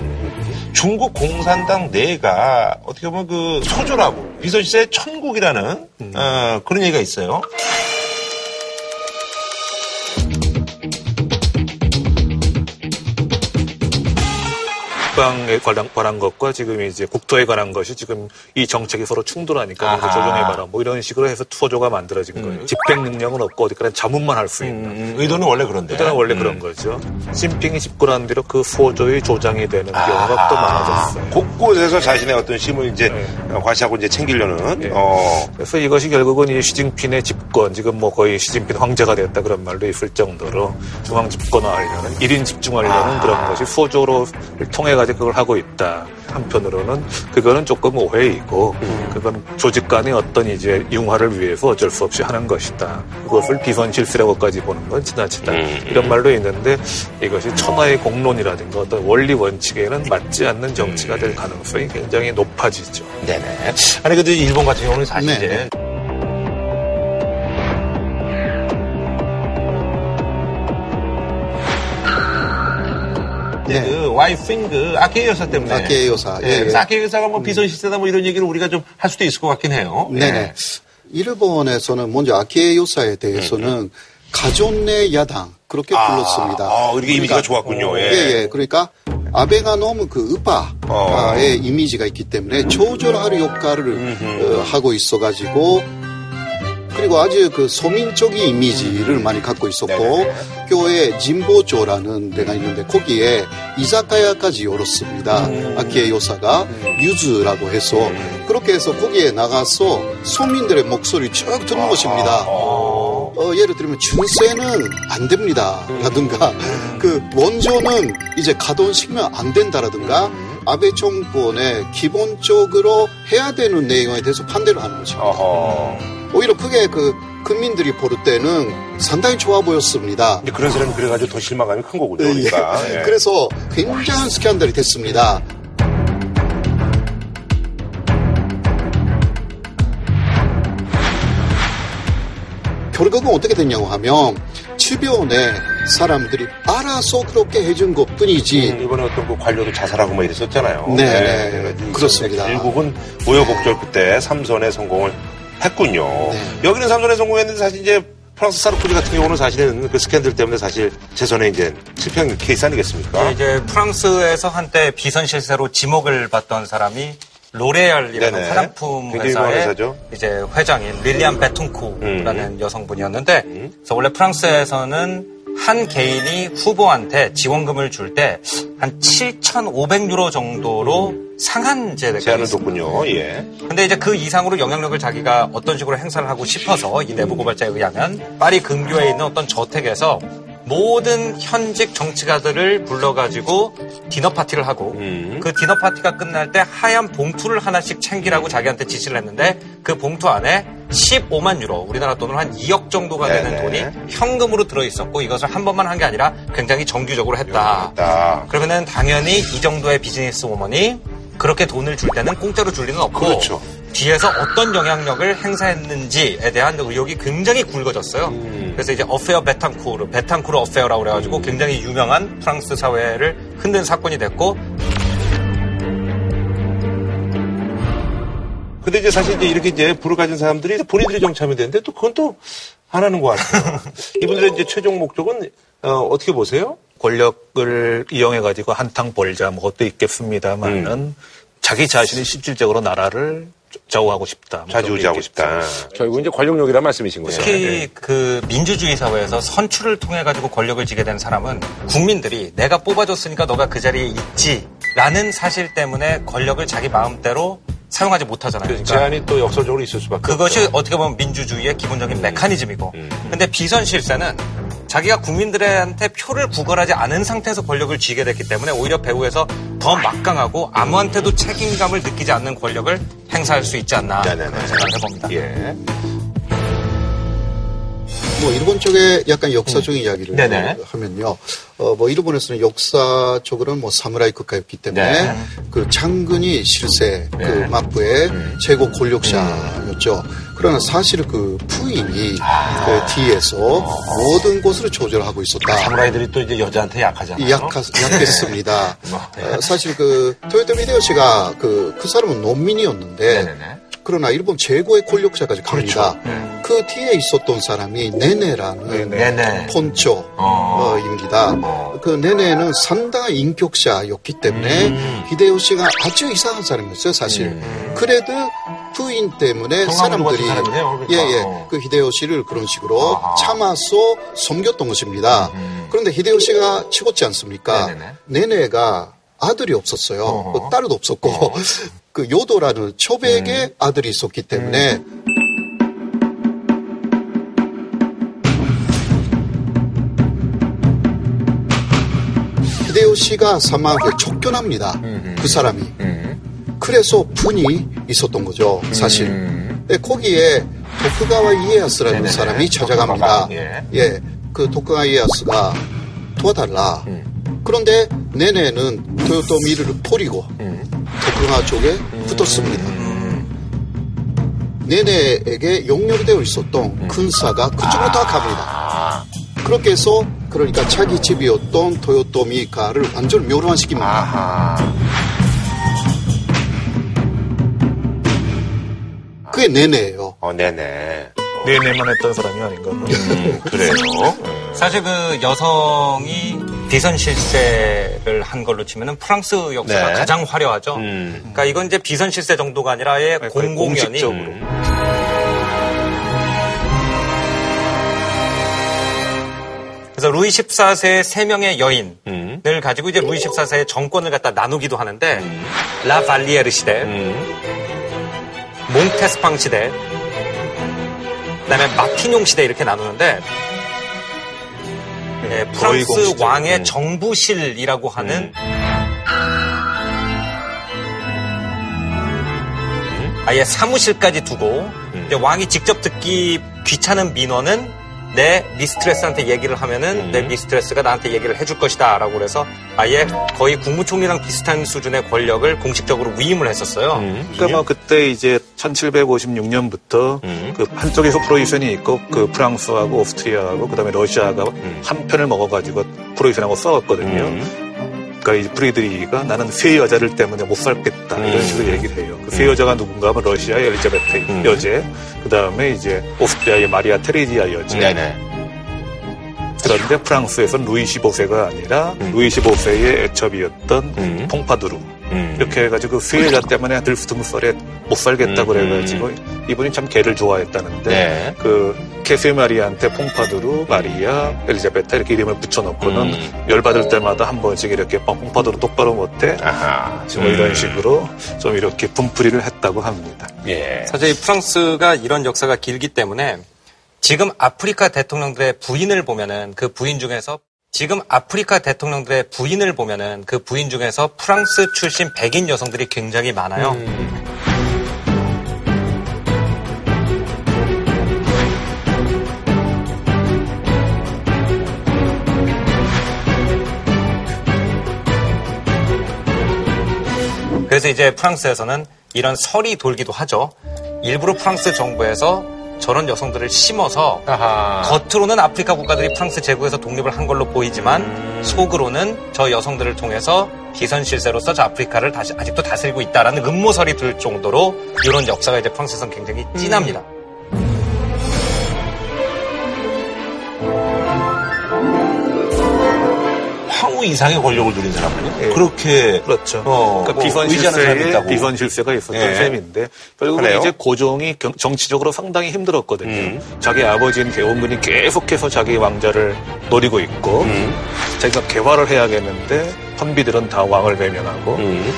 Speaker 1: 중국 공산당 내가 어떻게 보면 그 소조라고 비서실세 천국이라는 어, 그런 얘기가 있어요.
Speaker 23: 국방에 관한, 관한 것과 지금 이제 국토에 관한 것이 지금 이 정책이 서로 충돌하니까. 조정해봐라 뭐 이런 식으로 해서 투소조가 만들어진 거예요. 집행 능력은 없고 어디까지 자문만 할 수 있는.
Speaker 1: 의도는 원래 그런데.
Speaker 23: 의도는 원래 그런 거죠. 심핑이 집권한 대로 그 소조의 조장이 되는 경우가 또 많아졌어요.
Speaker 1: 곳곳에서 자신의 어떤 힘을 이제 어, 과시하고 이제 챙기려는 어,
Speaker 23: 그래서 이것이 결국은 이 시진핑의 집권, 지금 뭐 거의 시진핑 황제가 됐다 그런 말도 있을 정도로 중앙 집권화하려는, 1인 집중하려는 그런 것이 소조를 통해가 지고 그걸 하고 있다. 한편으로는 그거는 조금 오해이고, 그건 조직 간의 어떤 이제 융화를 위해서 어쩔 수 없이 하는 것이다. 그것을 비선실세라고까지 보는 건 지나치다. 이런 말도 있는데 이것이 천하의 공론이라든가 어떤 원리 원칙에는 맞지 않는 정치가 될 가능성이 굉장히 높아지죠.
Speaker 1: 네네. 아니 근데 일본 같은 경우는 사실
Speaker 23: 네.
Speaker 1: 이제
Speaker 22: 네.
Speaker 1: 그 와이프인 그 아키에 여사 때문에
Speaker 22: 아키에 여사,
Speaker 1: 예,
Speaker 22: 예, 예.
Speaker 1: 그래서 아키에 여사가 뭐 비선 실세다 뭐 이런 얘기를 우리가 좀 할 수도 있을 것 같긴 해요.
Speaker 22: 네네. 일본에서는 먼저 아키에 요사에 대해서는 가존 내 야당 그렇게 불렀습니다.
Speaker 1: 아, 이렇게 이미지가 좋았군요. 예.
Speaker 22: 예, 예. 그러니까 아베가 너무 그 우파의 이미지가 있기 때문에 조절할 역할을 어, 하고 있어가지고 그리고 아주 그 소민적인 이미지를 많이 갖고 있었고 교회 진보조라는 데가 있는데 거기에 이자카야까지 열었습니다. 아키에 요사가 유즈라고 해서 그렇게 해서 거기에 나가서 소민들의 목소리 쭉 듣는 것입니다. 어, 예를 들면 중세는 안 됩니다. 라든가 그 원조는 이제 가동시키면 안 된다라든가 아베 정권에 기본적으로 해야 되는 내용에 대해서 반대를 하는 것입니다. 오히려 크게 그 국민들이 볼 때는 상당히 좋아 보였습니다.
Speaker 1: 근데 그런 사람이 그래가지고 더 실망감이 큰 거군요. 그러니까. 예.
Speaker 22: 그래서 굉장한 스캔들이 됐습니다. 결국은 어떻게 됐냐고 하면 주변에 사람들이 알아서 그렇게 해준 것 뿐이지.
Speaker 1: 음, 이번에 어떤 그 관료도 자살하고 뭐 이랬었잖아요.
Speaker 22: 네, 네.
Speaker 1: 그래가지고
Speaker 22: 그렇습니다.
Speaker 1: 결국은 우여곡절 끝에 삼선의 성공을 했군요.
Speaker 22: 네.
Speaker 1: 여기는 삼선의 성공했는데 사실 이제 프랑스 사르코지 같은 경우는 사실은 그 스캔들 때문에 사실 재선에 이제 실패한 케이스 아니겠습니까?
Speaker 24: 이제 프랑스에서 한때 비선 실세로 지목을 받던 사람이 로레알이라는
Speaker 1: 네네.
Speaker 24: 화장품 회사의. 이제 회장인 릴리안 베퉁코라는 여성분이었는데 그래서 원래 프랑스에서는 한 개인이 후보한테 지원금을 줄 때 한 7,500유로 정도로 상한제가
Speaker 1: 제한을. 뒀군요. 예.
Speaker 24: 근데 이제 그 이상으로 영향력을 자기가 어떤 식으로 행사를 하고 싶어서 이 내부 고발자에 의하면 파리 근교에 있는 어떤 저택에서 모든 현직 정치가들을 불러가지고 디너 파티를 하고 그 디너 파티가 끝날 때 하얀 봉투를 하나씩 챙기라고 자기한테 지시를 했는데 그 봉투 안에 15만 유로 우리나라 돈으로 한 2억 정도가 되는
Speaker 1: 네네.
Speaker 24: 돈이 현금으로 들어있었고 이것을 한 번만 한 게 아니라 굉장히 정규적으로 했다. 그러면은 당연히 이 정도의 business woman이 그렇게 돈을 줄 때는 공짜로 줄 리는 없고
Speaker 1: 그렇죠.
Speaker 24: 뒤에서 어떤 영향력을 행사했는지에 대한 의혹이 굉장히 불거졌어요. 그래서 이제 affaire 베탕쿠르, 베탕쿠르 affair라고 그래가지고 굉장히 유명한 프랑스 사회를 흔든 사건이 됐고
Speaker 1: 근데 이제 사실 이제 이렇게 이제 부를 가진 사람들이 본인들이 정치하면 되는데 또 그건 또 안 하는 것 같아요. 이분들의 이제 최종 목적은 어, 어떻게 보세요?
Speaker 23: 권력을 이용해 가지고 한탕 벌자 뭐 것도 있겠습니다만은 자기 자신이 실질적으로 나라를 좌우하고 싶다. 뭐
Speaker 1: 좌지우지하고 싶다. 결국 이제 권력욕이란 말씀이신 거죠.
Speaker 24: 특히 그 민주주의 사회에서 선출을 통해 가지고 권력을 지게 된 사람은 국민들이 내가 뽑아줬으니까 너가 그 자리에 있지라는 사실 때문에 권력을 자기 마음대로 사용하지 못하잖아요.
Speaker 1: 그 제한이 또 역설적으로 있을 수밖에
Speaker 24: 그것이
Speaker 1: 없죠.
Speaker 24: 어떻게 보면 민주주의의 기본적인 메커니즘이고. 근데 비선 실세는 자기가 국민들한테 표를 구걸하지 않은 상태에서 권력을 쥐게 됐기 때문에 오히려 배후에서 더 막강하고 아무한테도 책임감을 느끼지 않는 권력을 행사할 수 있지 않나 그런 생각을 해봅니다.
Speaker 1: 예.
Speaker 22: 뭐 일본 쪽에 약간 역사적인 이야기를
Speaker 24: 네네.
Speaker 22: 하면요. 어, 뭐 일본에서는 역사적으로는 뭐 사무라이 국가였기 때문에
Speaker 24: 네.
Speaker 22: 그 장군이 실세 그 막부의 최고 권력자였죠. 그러나 사실 그 부인이 그 뒤에서 모든 곳을 조절하고 있었다.
Speaker 1: 사무라이들이 또 이제 여자한테 약하잖아요.
Speaker 22: 약하, 약했습니다. 어, 사실 그 토요토 히데요시가 그, 그 사람은 논민이었는데 그러나 일본 최고의 권력자까지 갑니다. 그 뒤에 있었던 사람이 네네라는
Speaker 1: 네네.
Speaker 22: 폰초입니다. 그 네네는 상당한 인격자였기 때문에 히데요시가 아주 이상한 사람이었어요, 사실. 그래도 부인 때문에 사람들이
Speaker 1: 사람이네요, 그러니까.
Speaker 22: 예, 예. 그 히데요시를 그런 식으로 참아서 섬겼던 것입니다. 그런데 히데요시가 치웠지 않습니까? 네네가 아들이 없었어요. 그 딸도 없었고 그 요도라는 초백의 아들이 있었기 때문에 히데요시가 사망에 쫓겨납니다. 그 사람이. 그래서 분이 있었던 거죠, 사실. 근데 거기에 도쿠가와 이에야스라는
Speaker 1: 네네네.
Speaker 22: 사람이 찾아갑니다.
Speaker 1: 예.
Speaker 22: 예, 그 도쿠가와 이에야스가 도와달라. 그런데 네네는 토요토미를 포리고 도쿠가 쪽에 붙었습니다. 네네에게 용렬되어 있었던 군사가 그쪽으로 다 갑니다. 그렇게 해서 그러니까 자기 집이었던 토요토미가를 완전 묘로화시킵니다. 그게 네네예요.
Speaker 1: 어, 네네.
Speaker 23: 네네만 했던 사람이 아닌가.
Speaker 1: 그래요.
Speaker 24: 사실 그 여성이 비선 실세를 한 걸로 치면은 프랑스 역사가
Speaker 1: 네.
Speaker 24: 가장 화려하죠. 그러니까 이건 이제 비선 실세 정도가 아니라 아예 공공연히
Speaker 23: 공식적으로.
Speaker 24: 그래서 루이 14세의 세 명의 여인을 가지고 이제 루이 14세의 정권을 갖다 나누기도 하는데 라 발리에르 시대, 몽테스팡 시대, 그다음에 마티뇽 시대 이렇게 나누는데 예,
Speaker 1: 거의
Speaker 24: 프랑스. 왕의
Speaker 1: 음.
Speaker 24: 정부실이라고 하는 아예 사무실까지 두고 왕이 직접 듣기 귀찮은 민원은 내 미스트레스한테 얘기를 하면은 내 미스트레스가 나한테 얘기를 해줄 것이다 라고 그래서 아예 거의 국무총리랑 비슷한 수준의 권력을 공식적으로 위임을 했었어요.
Speaker 23: 그러니까 뭐 그때 이제 1756년부터 그 한쪽에서 프로이센이 있고 그 프랑스하고 오스트리아하고 그다음에 러시아가 한 편을 먹어가지고 프로이센하고 싸웠거든요. 그러니까 이 프리드리히가 나는 세 여자를 때문에 못 살겠다. 이런 식으로 얘기를 해요. 그 세 여자가 누군가 하면 러시아의 엘리자베트 여제, 그 다음에 이제 오스트리아의 마리아 테레지아 여제. 그런데 프랑스에서는 루이 15세가 아니라 루이 15세의 애첩이었던 퐁파두루. 이렇게 해가지고 그세 여자 때문에 들스둥썰에 못 살겠다 그래가지고 이분이 참 개를 좋아했다는데
Speaker 1: 네.
Speaker 23: 그 캐세 마리아한테 퐁파두루, 마리아, 엘리자베타 이렇게 이름을 붙여놓고는 열받을 때마다 한 번씩 이렇게 어, 퐁파두루 똑바로 못해. 뭐 이런
Speaker 1: 음.
Speaker 23: 식으로 좀 이렇게 분풀이를 했다고 합니다.
Speaker 1: 예.
Speaker 24: 사실 이 프랑스가 이런 역사가 길기 때문에 지금 아프리카 대통령들의 부인을 보면은 그 부인 중에서 지금 아프리카 대통령들의 부인을 보면은 그 부인 중에서 프랑스 출신 백인 여성들이 굉장히 많아요. 그래서 이제 프랑스에서는 이런 설이 돌기도 하죠. 일부러 프랑스 정부에서 저런 여성들을 심어서 아하. 겉으로는 아프리카 국가들이 프랑스 제국에서 독립을 한 걸로 보이지만 속으로는 저 여성들을 통해서 비선실세로서 저 아프리카를 다시 아직도 다스리고 있다라는 음모설이 들 정도로 이런 역사가 이제 프랑스에선 굉장히 진합니다.
Speaker 1: 음. 이상의 권력을 누린 사람은 예. 그렇게
Speaker 23: 그렇죠.
Speaker 1: 어,
Speaker 23: 그러니까 비선 실세에 비선 실세가 있었던
Speaker 1: 예.
Speaker 23: 셈인데 결국은
Speaker 1: 그래요?
Speaker 23: 이제 고종이 경, 정치적으로 상당히 힘들었거든요.
Speaker 1: 음.
Speaker 23: 자기 아버지인 계엄군이 계속해서 자기 왕자를 노리고 있고
Speaker 1: 음.
Speaker 23: 자기가 개화를 해야겠는데 선비들은 다 왕을 외면하고
Speaker 1: 음.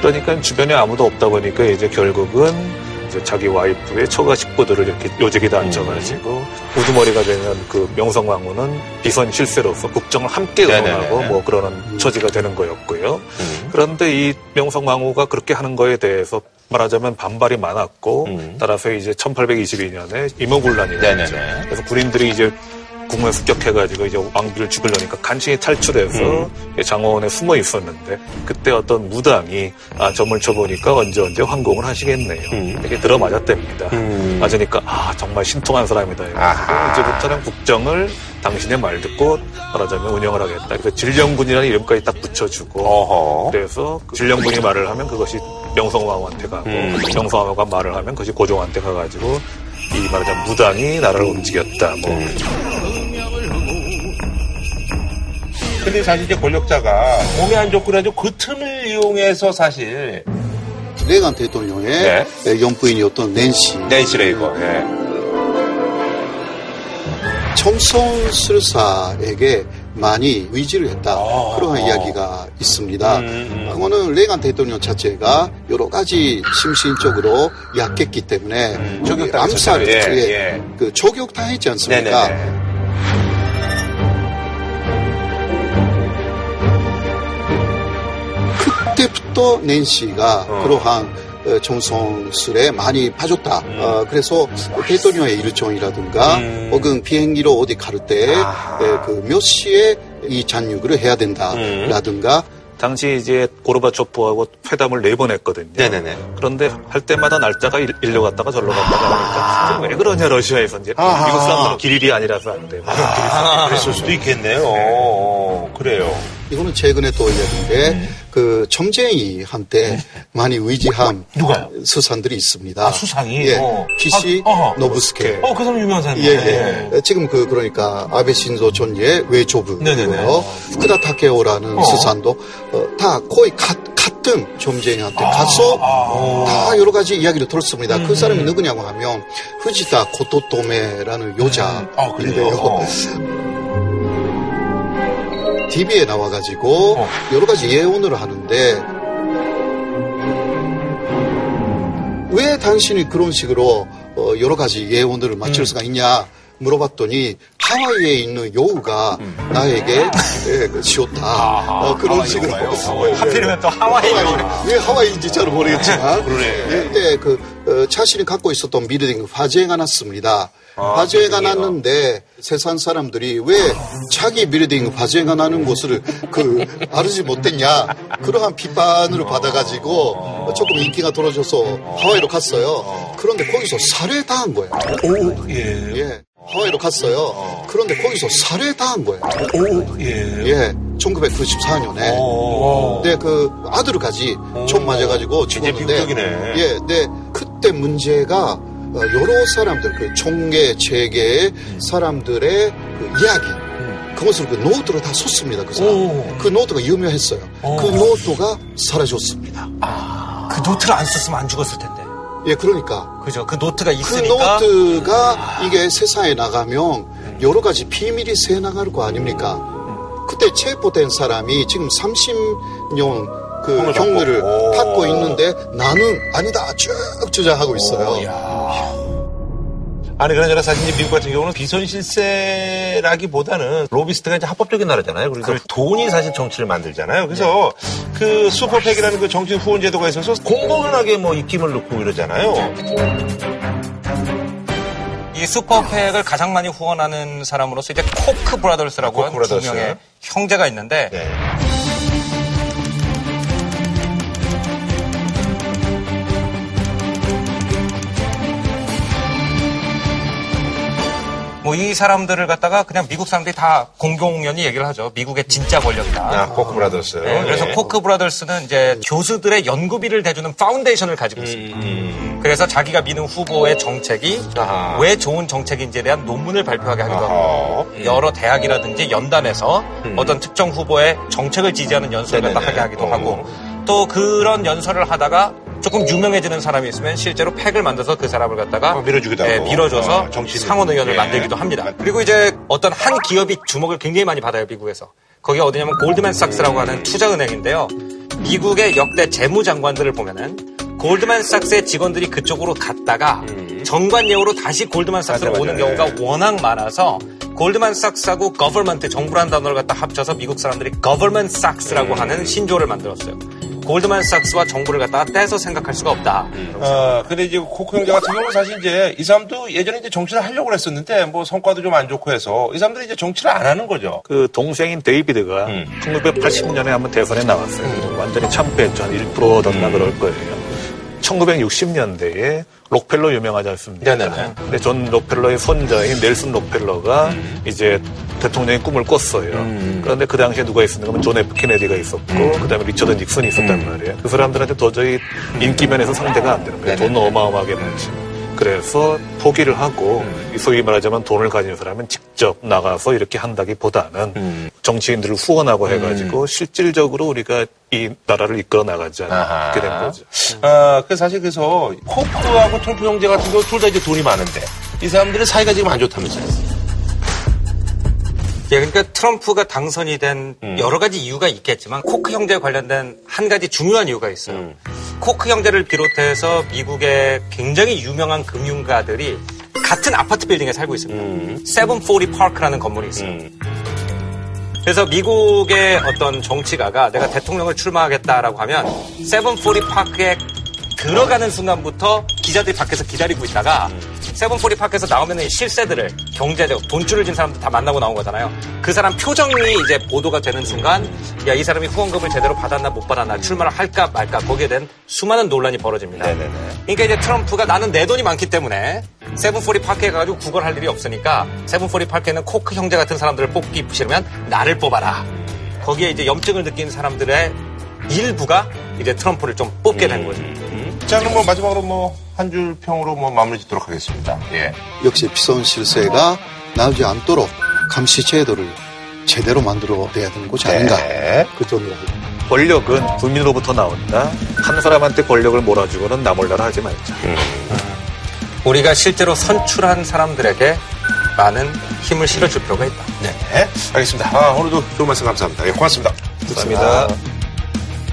Speaker 23: 그러니까 주변에 아무도 없다 보니까 이제 결국은 이제 자기 와이프의 처가 식구들을 이렇게 요직에다 앉혀가지고 우두머리가 되는 그 명성왕후는 비선 실세로서 국정을 함께. 운영하고 뭐 그러는 처지가 되는 거였고요.
Speaker 1: 음.
Speaker 23: 그런데 이 명성왕후가 그렇게 하는 거에 대해서 말하자면 반발이 많았고 따라서 이제 1822년에 임오군란이
Speaker 1: 음.
Speaker 23: 났죠. 그래서 군인들이 이제 국무에 습격해가지고 이제 왕비를 죽이려니까 간신히 탈출해서
Speaker 1: 음.
Speaker 23: 장원에 숨어 있었는데 그때 어떤 무당이 아 점을 쳐보니까 언제 언제 황공을 하시겠네요.
Speaker 1: 음.
Speaker 23: 이게 들어맞았답니다. 맞으니까 아 정말 신통한 사람이다. 이제부터는 국정을 당신의 말 듣고 말하자면 운영을 하겠다. 그래서 진령군이라는 이름까지 딱 붙여주고 그래서 그 진령군이 말을 하면 그것이 명성왕후한테 가고
Speaker 1: 음.
Speaker 23: 명성왕후가 말을 하면 그것이 고종한테 가가지고 이 말하자면 무당이 나라를 움직였다. 뭐
Speaker 1: 근데 사실 이제 권력자가 몸이 안 좋고 그래가지고 그 틈을 이용해서 사실
Speaker 22: 레간 대통령의 연부인이었던 낸시.
Speaker 1: 낸시 레이거. 예.
Speaker 22: 첨성 술사에게 많이 의지를 했다. 그런 이야기가 있습니다. 그거는 레간 대통령 자체가 여러 가지 심신적으로 약했기 때문에
Speaker 1: 저격당했었죠.
Speaker 22: 암살,
Speaker 1: 예,
Speaker 22: 예,
Speaker 1: 예.
Speaker 22: 그 저격당했지 않습니까?
Speaker 1: 네네네.
Speaker 22: 그때부터 낸시가 그러한 어, 정성술에 많이 빠졌다. 어, 그래서 대통령의 일정이라든가 혹은 비행기로 어디 갈때그몇 시에 이 잔육을 해야 된다라든가
Speaker 23: 당시 이제 고르바초프하고 회담을 네 번 했거든요.
Speaker 1: 네네네.
Speaker 23: 그런데 할 때마다 날짜가 일- 일로 갔다가 절로 갔다가 하니까 왜 그러냐 러시아에서 이제
Speaker 1: 아하.
Speaker 23: 미국 사람들은 길일이 아니라서 안 돼.
Speaker 1: 아, 그랬을 수도 있겠네요. 어, 그래요.
Speaker 22: 이거는 최근에 또 이야기인데 그 점쟁이한테 많이 의지한
Speaker 1: 누가요?
Speaker 22: 수산들이 있습니다.
Speaker 1: 아, 수상이?
Speaker 22: 예,
Speaker 1: 어.
Speaker 22: PC
Speaker 1: 아.
Speaker 22: 노부스케.
Speaker 1: 어, 그 사람 유명한 사람이에요.
Speaker 22: 예, 예. 지금 그, 그러니까, 아베 신조 존재의 외조부고요. 후쿠다 타케오라는
Speaker 1: 어.
Speaker 22: 수산도, 어, 다 거의 가, 같은 점쟁이한테 가서, 다 여러 가지 이야기를 들었습니다. 그 사람이 누구냐고 하면, 후지다 고토토메라는 여자인데요. TV에 나와가지고, 여러 가지 예언을 하는데, 왜 당신이 그런 식으로 어, 여러 가지 예언을 맞출 수가 있냐 물어봤더니 하와이에 있는 여우가 나에게 예, 그 지었다. 어, 그런 식으로.
Speaker 24: 하필이면 또 하와이
Speaker 22: 왜 하와이인지 잘 모르겠지만.
Speaker 1: 그러네.
Speaker 22: 예, 그때 그 어, 자신이 갖고 있었던 빌딩 화재가 났습니다. 화재가 났는데 세상 사람들이 왜 자기 빌딩 화재가 나는 곳을 그 알지 못했냐 그러한 비판을 받아가지고 조금 인기가 떨어져서 하와이로 갔어요. 그런데 거기서 살해당한 거예요.
Speaker 1: 오, 예.
Speaker 22: 예. 하와이로 갔어요. 그런데 거기서 살해당한 거예요.
Speaker 1: 오, 예.
Speaker 22: 예. 1994년에. 근데 그 아들까지 총 맞아가지고 죽었는데. 예. 근데 그때 문제가 어, 여러 사람들, 그 총계, 재계의 사람들의 그 이야기. 그것을 그 노트로 다 썼습니다. 그 사람. 그 노트가 유명했어요. 그 노트가 사라졌습니다.
Speaker 24: 그 노트를 안 썼으면 안 죽었을 텐데.
Speaker 22: 예, 그러니까.
Speaker 24: 그죠. 그 노트가
Speaker 22: 그
Speaker 24: 있으니까.
Speaker 22: 노트가 이게 세상에 나가면 여러 가지 비밀이 새 나갈 거 아닙니까? 그때 체포된 사람이 지금 30년 그
Speaker 1: 형을 받고.
Speaker 22: 받고 있는데 나는 아니다 쭉 주장하고 있어요.
Speaker 1: 아니 그러나 사실 이제 미국 같은 경우는 비선 실세라기보다는 로비스트가 이제 합법적인 나라잖아요. 그래서 돈이 사실 정치를 만들잖아요. 그래서 그 슈퍼팩이라는 그 정치 후원 제도가 있어서 공공연하게 뭐 입김을 넣고 이러잖아요.
Speaker 24: 이 슈퍼팩을 가장 많이 후원하는 사람으로서 이제 Koch Brothers라고
Speaker 1: Koch
Speaker 24: 하는 두
Speaker 1: Brothers.
Speaker 24: 명의 형제가 있는데 뭐 이 사람들을 갖다가 그냥 미국 사람들이 다 공공연히 얘기를 하죠. 미국의 진짜 권력이다.
Speaker 1: 아, Koch Brothers.
Speaker 24: 네, 그래서
Speaker 1: 네.
Speaker 24: Koch Brothers는 이제 교수들의 연구비를 대주는 foundation을 가지고 있습니다. 그래서 자기가 미는 후보의 정책이 왜 좋은 정책인지에 대한 논문을 발표하게 하기도 하고 여러 대학이라든지 연단에서 어떤 특정 후보의 정책을 지지하는 연설을 면박하게 하기도 하고 또 그런 연설을 하다가 조금 유명해지는 사람이 있으면 실제로 PAC을 만들어서 그 사람을 갖다가
Speaker 1: 밀어주기도
Speaker 24: 예,
Speaker 1: 하고.
Speaker 24: 밀어줘서
Speaker 1: 어.
Speaker 24: 상원 의원을
Speaker 1: 예.
Speaker 24: 만들기도 합니다. 그리고 이제 어떤 한 기업이 주목을 굉장히 많이 받아요, 미국에서. 거기가 어디냐면 골드맨삭스라고 하는 투자은행인데요. 미국의 역대 재무장관들을 보면은 골드만삭스의 직원들이 그쪽으로 갔다가 전관 예우로 다시 골드만삭스로
Speaker 1: 맞아,
Speaker 24: 오는
Speaker 1: 맞아.
Speaker 24: 경우가 워낙 많아서 골드만삭스하고 government 정부라는 단어를 갖다 합쳐서 미국 사람들이 Government Sachs라고 하는 신조어를 만들었어요. 골드만삭스와 정부를 갖다가 떼서 생각할 수가 없다.
Speaker 1: 어, 근데 이제 코크 형제 같은 경우는 사실 이제 이 사람도 예전에 이제 정치를 하려고 했었는데 뭐 성과도 좀 안 좋고 해서 이 사람들이 이제 정치를 안 하는 거죠.
Speaker 23: 그 동생인 데이비드가 1980년에 한번 대선에 나왔어요. 완전히 참패했죠. 한 1%던가 그럴 거예요. 1960년대에 록펠러 유명하지 않습니까?
Speaker 1: 네네네.
Speaker 23: 근데 존 록펠러의 손자인 넬슨 록펠러가 이제 대통령의 꿈을 꿨어요. 그런데 그 당시에 누가 있었는가 하면 존 F 케네디가 있었고, 그 다음에 리처드 닉슨이 있었단 말이에요. 그 사람들한테 도저히 인기 면에서 상대가 안 되는 거예요. 돈 어마어마하게 많지. 그래서 포기를 하고 이 소위 말하자면 돈을 가진 사람은 직접 나가서 이렇게 한다기보다는 정치인들을 후원하고 해가지고 실질적으로 우리가 이 나라를 이끌어 나가자 이렇게 된 거죠.
Speaker 1: 아, 그 사실 그래서 코크하고 트럼프 형제 같은 경우 둘 다 이제 돈이 많은데 이 사람들의 사이가 지금 안 좋다면서요.
Speaker 24: 예, 그러니까 트럼프가 당선이 된
Speaker 1: 음.
Speaker 24: 여러 가지 이유가 있겠지만 코크 형제에 관련된 한 가지 중요한 이유가 있어요.
Speaker 1: 음.
Speaker 24: 코크 형제를 비롯해서 미국의 굉장히 유명한 금융가들이 같은 아파트 빌딩에 살고 있습니다.
Speaker 1: 음.
Speaker 24: 세븐포리 파크라는 건물이 있어요. 그래서 미국의 어떤 정치가가 내가 대통령을 출마하겠다라고 하면 세븐포리 파크에 들어가는 순간부터 기자들이 밖에서 기다리고 있다가 세븐포리 파크에서 나오면 은 실세들을 경제적 돈줄을 진 사람들 다 만나고 나온 거잖아요. 그 사람 표정이 이제 보도가 되는 순간 야 이 사람이 후원금을 제대로 받았나 못 받았나 출마를 할까 말까 거기에 대한 수많은 논란이 벌어집니다. 그러니까 이제 트럼프가 나는 내 돈이 많기 때문에 세븐포리 파크에 가가지고 구걸할 일이 없으니까 세븐포리 파크에는 코크 형제 같은 사람들을 뽑기 싫으면 나를 뽑아라. 거기에 이제 염증을 느낀 사람들의 일부가 이제 트럼프를 좀 뽑게 된 거죠.
Speaker 1: 자, 그럼 뭐 마지막으로 뭐 한 줄 평으로 뭐 마무리 짓도록 하겠습니다. 예.
Speaker 22: 역시 비선 실세가 나오지 않도록 감시 제도를 제대로 만들어 내야 되는 것이 아닌가. 그 정도.
Speaker 23: 권력은 국민으로부터 나온다. 한 사람한테 권력을 몰아주고는 나 몰라라 하지 말자.
Speaker 24: 우리가 실제로 선출한 사람들에게 많은 힘을 실어줄 필요가 있다.
Speaker 1: 네. 알겠습니다. 아, 오늘도 좋은 말씀 감사합니다. 예, 고맙습니다.
Speaker 23: 좋습니다.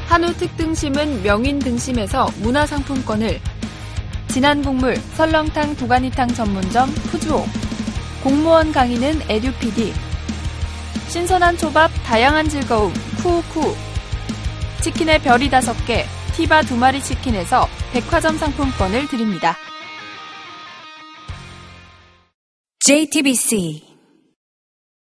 Speaker 25: 한우 특등심은 명인 등심에서 문화상품권을 진한 국물 설렁탕 도가니탕 전문점 푸주오. 공무원 강의는 에듀피디. 신선한 초밥 다양한 즐거움 쿠쿠. 치킨의 별이 다섯 개 티바 두 마리 치킨에서 백화점 상품권을 드립니다.
Speaker 26: JTBC